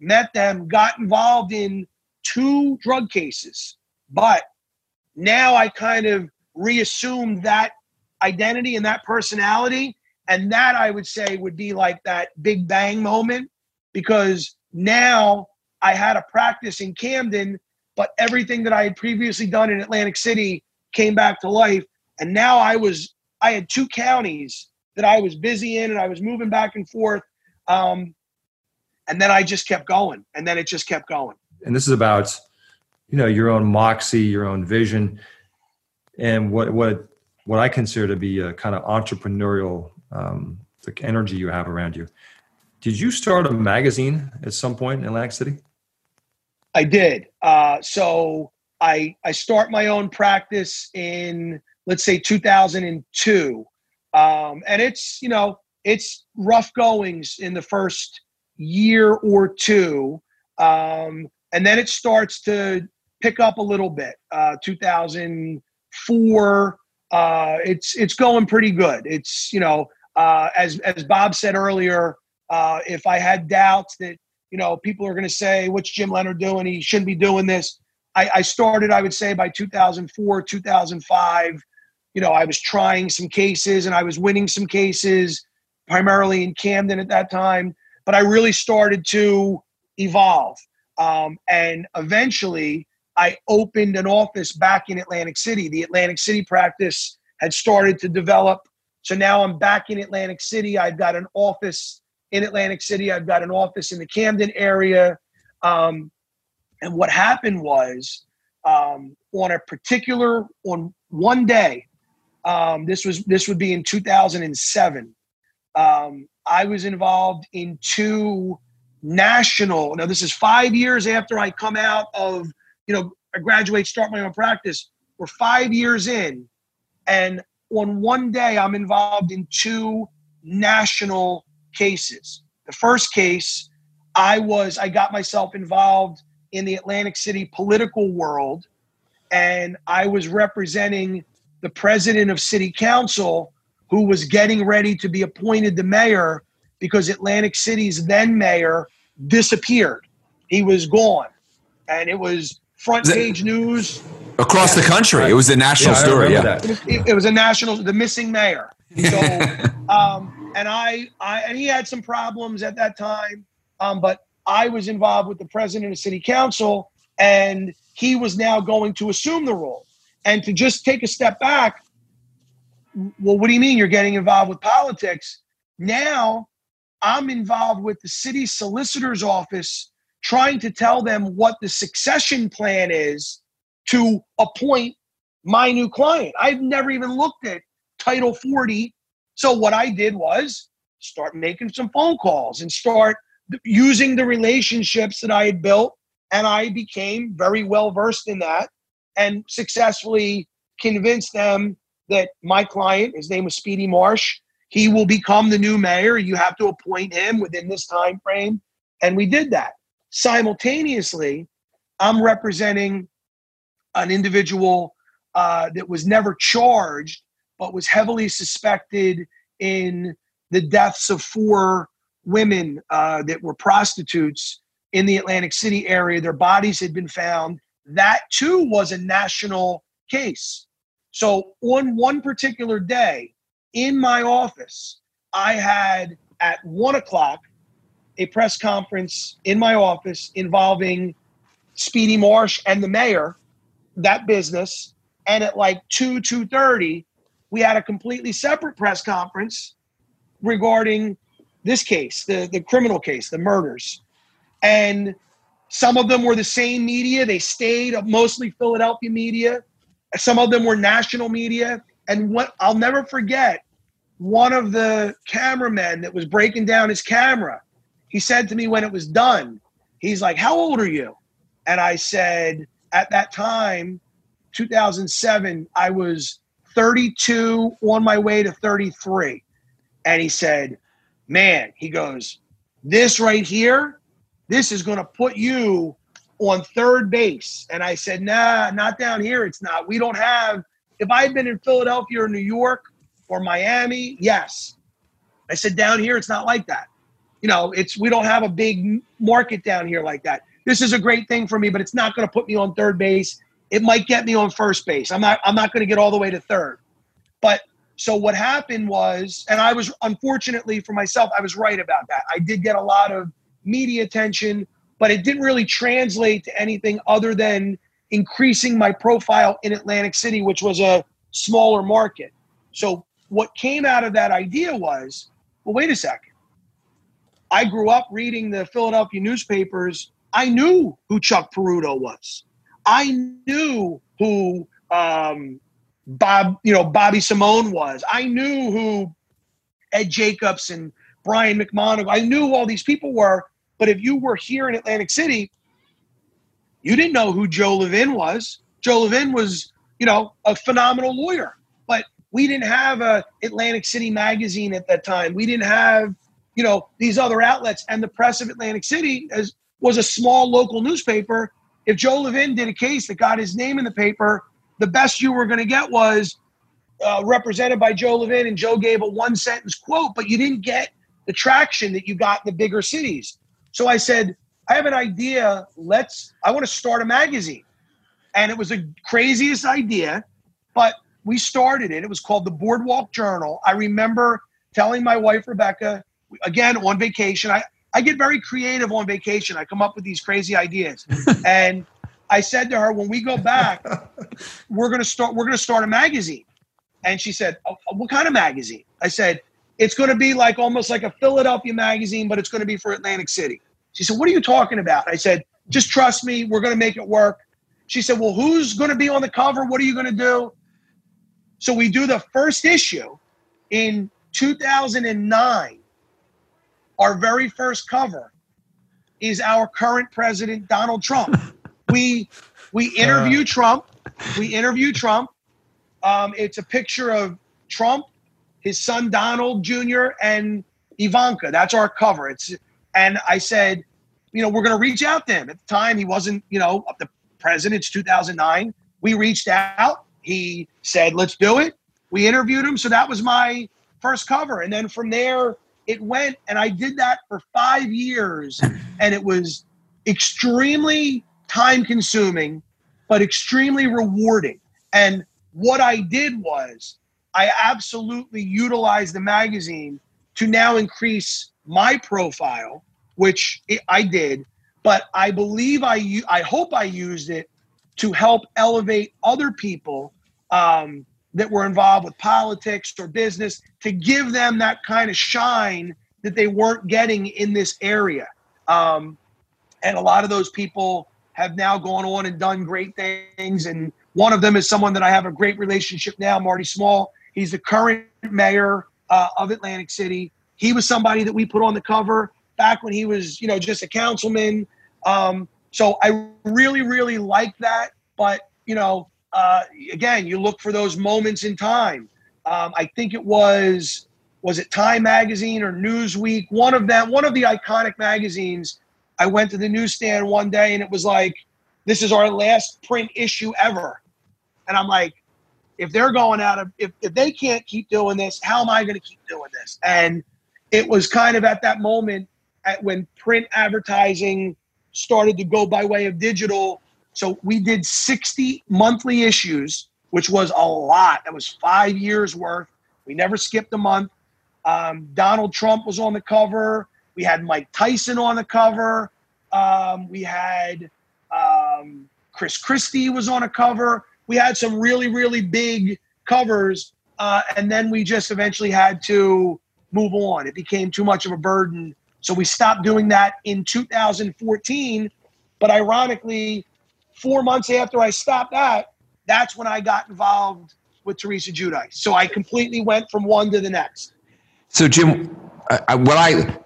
met them, got involved in two drug cases, but now I kind of reassumed that identity and that personality. And that I would say would be like that big bang moment because now I had a practice in Camden, but everything that I had previously done in Atlantic City came back to life. And now I was, I had two counties that I was busy in and I was moving back and forth. Um, and then I just kept going and then it just kept going. And this is about, you know, your own moxie, your own vision and what, what, what I consider to be a kind of entrepreneurial um, the energy you have around you. Did you start a magazine at some point in Atlantic City? I did. Uh, so I I start my own practice in let's say 2002, um, and it's you know it's rough goings in the first year or two, um, and then it starts to pick up a little bit. Uh, 2004, uh, it's it's going pretty good. It's you know uh, as as Bob said earlier, uh, if I had doubts that you know, people are going to say, what's Jim Leonard doing? He shouldn't be doing this. I, I started, I would say, by 2004, 2005. You know, I was trying some cases and I was winning some cases, primarily in Camden at that time. But I really started to evolve. Um, and eventually, I opened an office back in Atlantic City. The Atlantic City practice had started to develop. So now I'm back in Atlantic City. I've got an office in Atlantic City. I've got an office in the Camden area. Um, and what happened was um, on a particular on one day, um, this was this would be in 2007. Um, I was involved in two national. Now this is five years after I come out of you know I graduate, start my own practice. We're five years in, and on one day I'm involved in two national cases. The first case, I was I got myself involved in the Atlantic City political world, and I was representing the president of city council who was getting ready to be appointed the mayor because Atlantic City's then mayor disappeared. He was gone. And it was front page news across the country. It was a national yeah, story. Yeah, it was, it, it was, a national. The missing mayor. So, um, and I, I and he had some problems at that time. Um, but I was involved with the president of city council, and he was now going to assume the role. And to just take a step back, well, what do you mean you're getting involved with politics? Now I'm involved with the city solicitor's office trying to tell them what the succession plan is to appoint my new client. I've never even looked at Title 40 so what I did was start making some phone calls and start using the relationships that I had built. And I became very well versed in that and successfully convinced them that my client, his name was Speedy Marsh, he will become the new mayor. You have to appoint him within this time frame. And we did that. Simultaneously, I'm representing an individual uh, that was never charged but was heavily suspected in the deaths of four women uh, that were prostitutes in the Atlantic City area. Their bodies had been found. That too was a national case. So, on one particular day in my office, I had at one o'clock a press conference in my office involving Speedy Marsh and the mayor, that business. And at like 2, 2.30, we had a completely separate press conference regarding this case, the, the criminal case, the murders. And some of them were the same media. They stayed mostly Philadelphia media. Some of them were national media. And what I'll never forget, one of the cameramen that was breaking down his camera, he said to me when it was done, he's like, How old are you? And I said, At that time, 2007, I was 32 on my way to 33. And he said, Man, he goes, This right here, this is going to put you on third base. And I said, Nah, not down here. It's not. We don't have, if I had been in Philadelphia or New York or Miami, yes. I said, Down here, it's not like that. You know, it's we don't have a big market down here like that. This is a great thing for me, but it's not going to put me on third base. It might get me on first base. I'm not I'm not going to get all the way to third. But so what happened was, and I was unfortunately for myself, I was right about that. I did get a lot of media attention, but it didn't really translate to anything other than increasing my profile in Atlantic City, which was a smaller market. So what came out of that idea was, well, wait a second. I grew up reading the Philadelphia newspapers. I knew who Chuck Peruto was. I knew who um, Bob, you know, Bobby Simone was. I knew who Ed Jacobs and Brian McMonagle. I knew who all these people were. But if you were here in Atlantic City, you didn't know who Joe Levin was. Joe Levin was, you know, a phenomenal lawyer. But we didn't have a Atlantic City magazine at that time. We didn't have, you know, these other outlets. And the press of Atlantic City as, was a small local newspaper. If Joe Levin did a case that got his name in the paper, the best you were going to get was uh, represented by Joe Levin, and Joe gave a one sentence quote, but you didn't get the traction that you got in the bigger cities. So I said, I have an idea. Let's, I want to start a magazine. And it was the craziest idea, but we started it. It was called the Boardwalk Journal. I remember telling my wife, Rebecca, again, on vacation, I, I get very creative on vacation. I come up with these crazy ideas. and I said to her, when we go back, we're going to start, we're going to start a magazine. And she said, oh, oh, what kind of magazine? I said, it's going to be like almost like a Philadelphia magazine, but it's going to be for Atlantic City. She said, What are you talking about? I said, Just trust me. We're going to make it work. She said, Well, who's going to be on the cover? What are you going to do? So we do the first issue in 2009. Our very first cover is our current president, Donald Trump. we we interview uh. Trump. We interview Trump. Um, it's a picture of Trump, his son Donald Jr., and Ivanka. That's our cover. It's and I said, you know, we're going to reach out to him. At the time, he wasn't, you know, the president. It's 2009. We reached out. He said, let's do it. We interviewed him. So that was my first cover. And then from there, it went. And I did that for five years. And it was extremely time consuming, but extremely rewarding. And what I did was I absolutely utilized the magazine to now increase my profile, which I did, but I believe I I hope I used it to help elevate other people um, that were involved with politics or business to give them that kind of shine that they weren't getting in this area. Um, and a lot of those people have now gone on and done great things. And one of them is someone that I have a great relationship now, Marty Small. He's the current mayor uh, of Atlantic City. He was somebody that we put on the cover back when he was, you know, just a councilman. Um, so I really, really like that. But you know, uh, again, you look for those moments in time. Um, I think it was was it Time Magazine or Newsweek? One of them, one of the iconic magazines. I went to the newsstand one day and it was like, "This is our last print issue ever," and I'm like, if they're going out of if, if they can't keep doing this, how am I going to keep doing this? And it was kind of at that moment at when print advertising started to go by way of digital. So we did 60 monthly issues, which was a lot. That was five years worth. We never skipped a month. Um, Donald Trump was on the cover. We had Mike Tyson on the cover. Um, we had um, Chris Christie was on a cover. We had some really, really big covers. Uh, and then we just eventually had to move on. It became too much of a burden. So we stopped doing that in 2014. But ironically, four months after I stopped that, that's when I got involved with Teresa Giudice. So I completely went from one to the next. So Jim, I, what I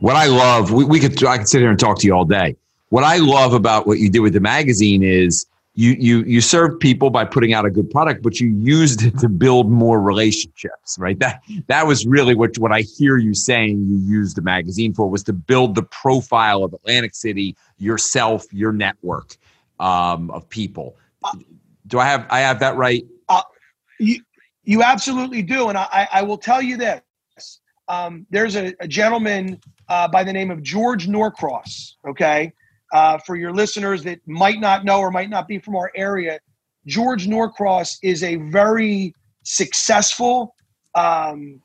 what I love, we, we could I could sit here and talk to you all day. What I love about what you did with the magazine is you you you served people by putting out a good product, but you used it to build more relationships, right? That that was really what what I hear you saying. You used the magazine for was to build the profile of Atlantic City, yourself, your network um, of people. Do I have I have that right? Uh, you you absolutely do, and I I will tell you this. um, there's a, a gentleman uh, by the name of George Norcross. Okay, uh, for your listeners that might not know or might not be from our area, George Norcross is a very successful um,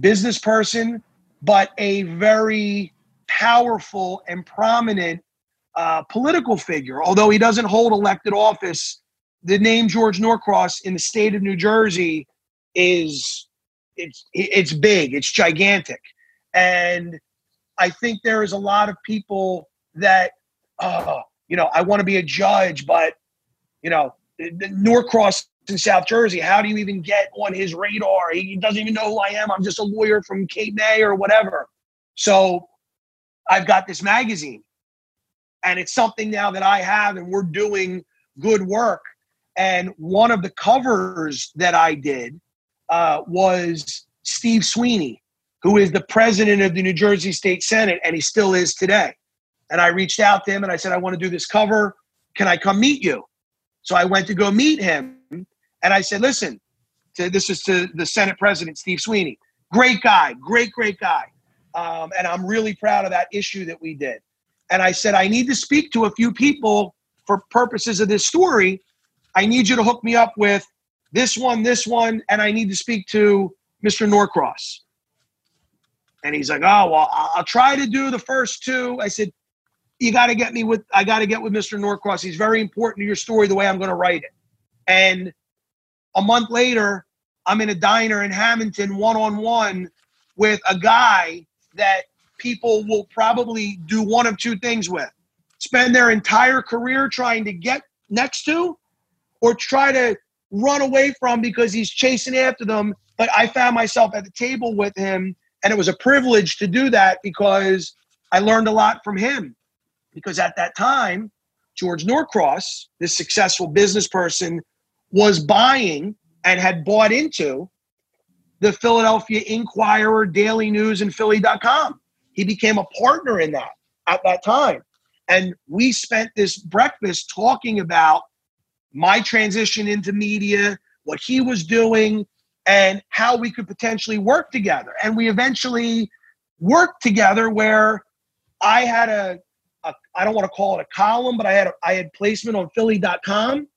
business person, but a very powerful and prominent uh, political figure. Although he doesn't hold elected office, the name George Norcross in the state of New Jersey is it's it's big, it's gigantic, and I think there is a lot of people that uh, you know I want to be a judge, but you know Norcross in South Jersey. How do you even get on his radar? He doesn't even know who I am. I'm just a lawyer from Cape May or whatever. So I've got this magazine, and it's something now that I have, and we're doing good work. And one of the covers that I did uh, was Steve Sweeney, who is the president of the New Jersey State Senate, and he still is today. And I reached out to him and I said, I want to do this cover. Can I come meet you? So I went to go meet him. And I said, listen, to, this is to the Senate President, Steve Sweeney. Great guy, great, great guy. Um, and I'm really proud of that issue that we did. And I said, I need to speak to a few people for purposes of this story. I need you to hook me up with this one, this one, and I need to speak to Mr. Norcross. And he's like, oh, well, I'll try to do the first two. I said, you got to get me with, I got to get with Mr. Norcross. He's very important to your story, the way I'm going to write it. And a month later, I'm in a diner in Hamilton one on one with a guy that people will probably do one of two things with spend their entire career trying to get next to or try to run away from because he's chasing after them. But I found myself at the table with him, and it was a privilege to do that because I learned a lot from him. Because at that time, George Norcross, this successful business person, was buying and had bought into the Philadelphia Inquirer, Daily News, and Philly.com. He became a partner in that at that time. And we spent this breakfast talking about my transition into media, what he was doing, and how we could potentially work together. And we eventually worked together where I had a, I don't want to call it a column, but I had I had placement on Philly.com.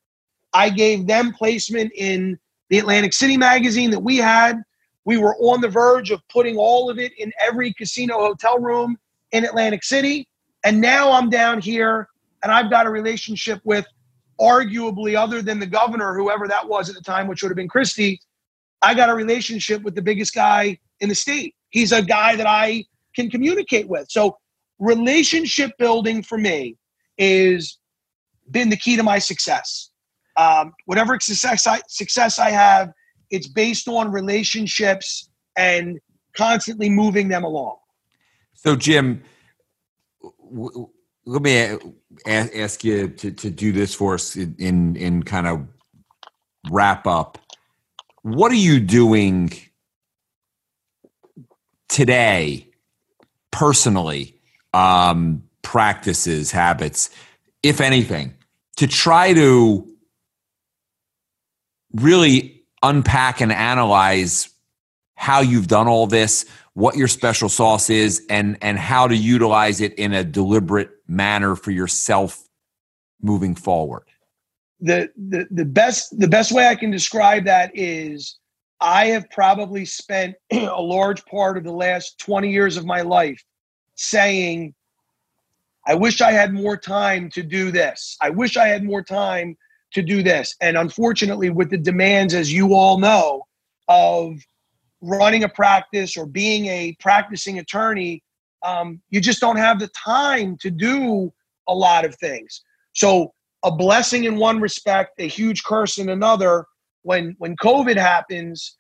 I gave them placement in the Atlantic City magazine that we had. We were on the verge of putting all of it in every casino hotel room in Atlantic City. And now I'm down here and I've got a relationship with arguably, other than the governor, whoever that was at the time, which would have been Christie, I got a relationship with the biggest guy in the state. He's a guy that I can communicate with. So, relationship building for me is been the key to my success. Um, whatever success I, success I have, it's based on relationships and constantly moving them along. So, Jim, w- let me ask you to, to do this for us in in kind of wrap up. What are you doing today, personally? Um, practices, habits, if anything, to try to really unpack and analyze how you've done all this, what your special sauce is, and and how to utilize it in a deliberate manner for yourself moving forward? The, the the best the best way I can describe that is I have probably spent a large part of the last 20 years of my life saying, I wish I had more time to do this. I wish I had more time to do this. And unfortunately, with the demands, as you all know, of running a practice or being a practicing attorney, um, you just don't have the time to do a lot of things. So a blessing in one respect, a huge curse in another. When when COVID happens,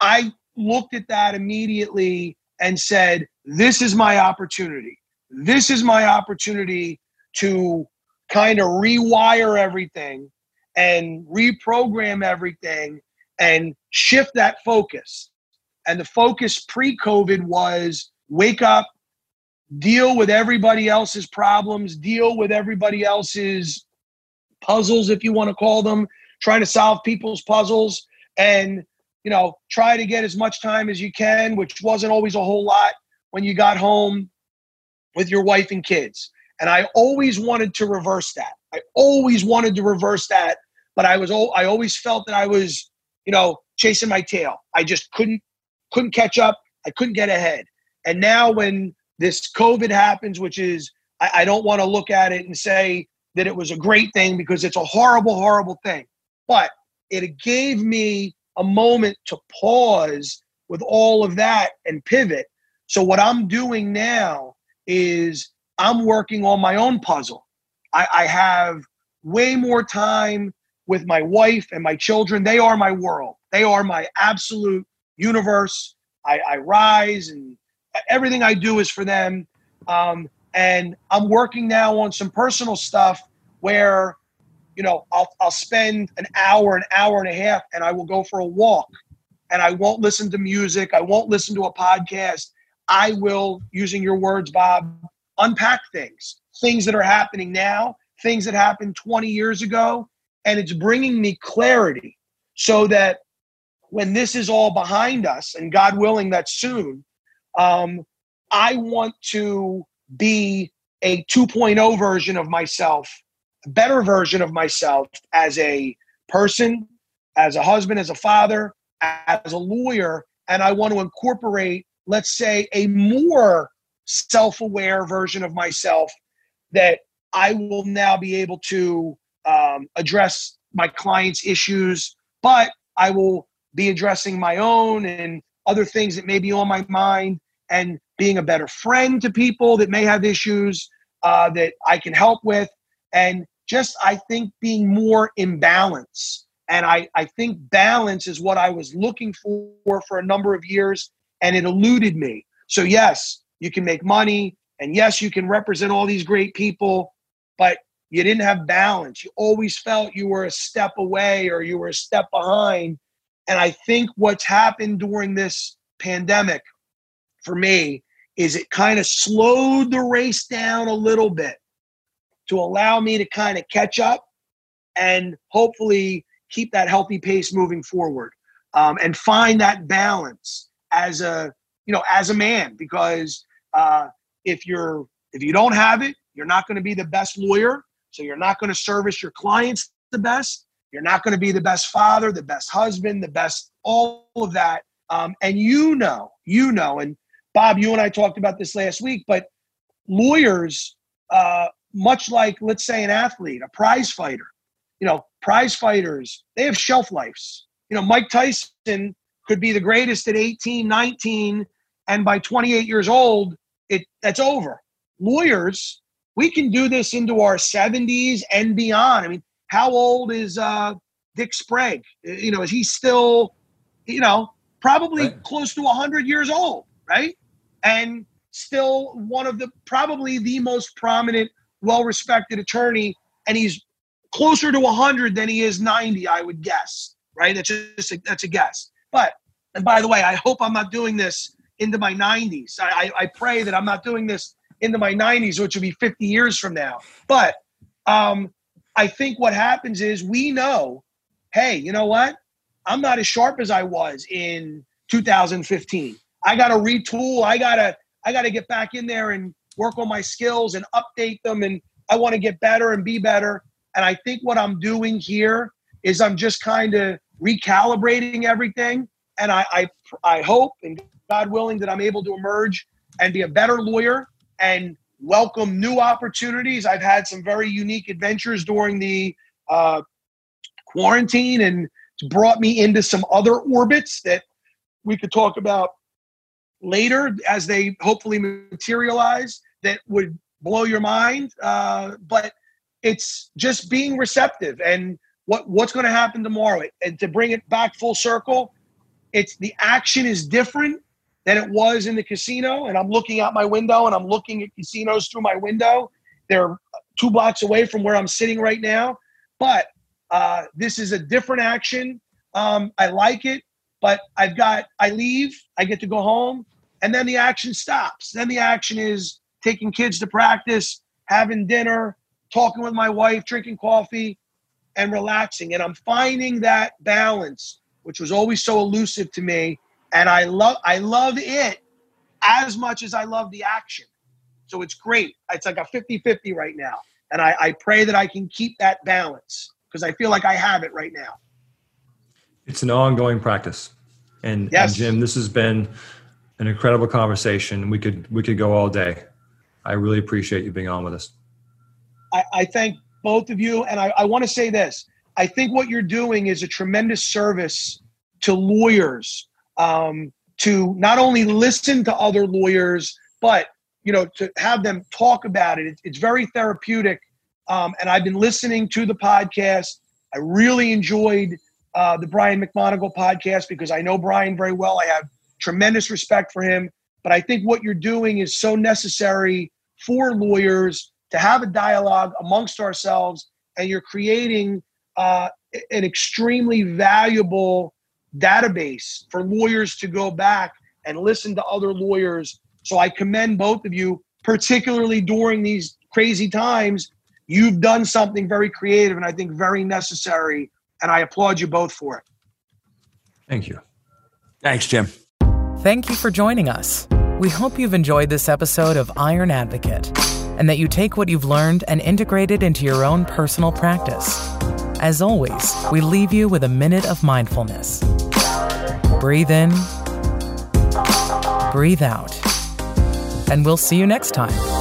I looked at that immediately and said, "This is my opportunity. This is my opportunity to kind of rewire everything and reprogram everything and shift that focus." And the focus pre-COVID was wake up, deal with everybody else's problems, deal with everybody else's puzzles, if you want to call them, trying to solve people's puzzles, and you know, try to get as much time as you can, which wasn't always a whole lot when you got home with your wife and kids. And I always wanted to reverse that. I always wanted to reverse that, but I was I always felt that I was, you know, chasing my tail. I just couldn't couldn't catch up. I couldn't get ahead. And now when this COVID happens, which is I, I don't want to look at it and say that it was a great thing because it's a horrible, horrible thing. But it gave me a moment to pause with all of that and pivot. So what I'm doing now is I'm working on my own puzzle. I, I have way more time with my wife and my children. They are my world. They are my absolute universe. I, I rise and everything I do is for them. Um, and I'm working now on some personal stuff where, you know, I'll, I'll spend an hour, an hour and a half, and I will go for a walk and I won't listen to music. I won't listen to a podcast. I will, using your words, Bob, unpack things, things that are happening now, things that happened 20 years ago. And it's bringing me clarity so that when this is all behind us, and God willing, that soon, um, I want to be a 2.0 version of myself, a better version of myself as a person, as a husband, as a father, as a lawyer. And I want to incorporate, let's say, a more self aware version of myself that I will now be able to um, address my clients' issues, but I will be addressing my own and other things that may be on my mind and being a better friend to people that may have issues uh, that I can help with. And just, I think, being more in balance. And I, I think balance is what I was looking for for a number of years, and it eluded me. So, yes, you can make money, and yes, you can represent all these great people, but you didn't have balance. You always felt you were a step away or you were a step behind. And I think what's happened during this pandemic for me is it kind of slowed the race down a little bit to allow me to kind of catch up and hopefully keep that healthy pace moving forward um, and find that balance as a you know as a man because uh, if you're if you don't have it you're not going to be the best lawyer so you're not going to service your clients the best you're not going to be the best father the best husband the best all of that um, and you know you know and Bob, you and I talked about this last week, but lawyers, uh, much like, let's say, an athlete, a prize fighter, you know, prize fighters, they have shelf lives. You know, Mike Tyson could be the greatest at 18, 19, and by 28 years old, it that's over. Lawyers, we can do this into our 70s and beyond. I mean, how old is uh, Dick Sprague? You know, is he still, you know, probably right. close to 100 years old, right? and still one of the probably the most prominent, well respected attorney. And he's closer to 100 than he is 90, I would guess. Right? That's just a, that's a guess. But and by the way, I hope I'm not doing this into my 90s. I, I, I pray that I'm not doing this into my 90s, which will be 50 years from now. But um, I think what happens is we know, hey, you know what? I'm not as sharp as I was in 2015. I got to retool. I got to I got to get back in there and work on my skills and update them and I want to get better and be better. And I think what I'm doing here is I'm just kind of recalibrating everything and I, I I hope and God willing that I'm able to emerge and be a better lawyer and welcome new opportunities. I've had some very unique adventures during the uh, quarantine and it's brought me into some other orbits that we could talk about later as they hopefully materialize that would blow your mind. Uh, but it's just being receptive and what what's going to happen tomorrow. And to bring it back full circle, it's the action is different than it was in the casino. And I'm looking out my window and I'm looking at casinos through my window. They're two blocks away from where I'm sitting right now. But uh, this is a different action. Um, I like it but I've got I leave, I get to go home, and then the action stops. Then the action is taking kids to practice, having dinner, talking with my wife, drinking coffee, and relaxing. And I'm finding that balance which was always so elusive to me. And I love I love it as much as I love the action. So it's great. It's like a 50-50 right now. And I, I pray that I can keep that balance because I feel like I have it right now. It's an ongoing practice. And, yes. and Jim, this has been an incredible conversation. We could we could go all day. I really appreciate you being on with us. I, I thank both of you, and I, I want to say this: I think what you're doing is a tremendous service to lawyers um, to not only listen to other lawyers, but you know to have them talk about it. It's, it's very therapeutic, um, and I've been listening to the podcast. I really enjoyed uh, the Brian McMonagle podcast because I know Brian very well. I have tremendous respect for him. But I think what you're doing is so necessary for lawyers to have a dialogue amongst ourselves, and you're creating uh, an extremely valuable database for lawyers to go back and listen to other lawyers. So I commend both of you, particularly during these crazy times. You've done something very creative and I think very necessary, and I applaud you both for it. Thank you. Thanks, Jim. Thank you for joining us. We hope you've enjoyed this episode of Iron Advocate and that you take what you've learned and integrate it into your own personal practice. As always, we leave you with a minute of mindfulness. Breathe in, breathe out, and we'll see you next time.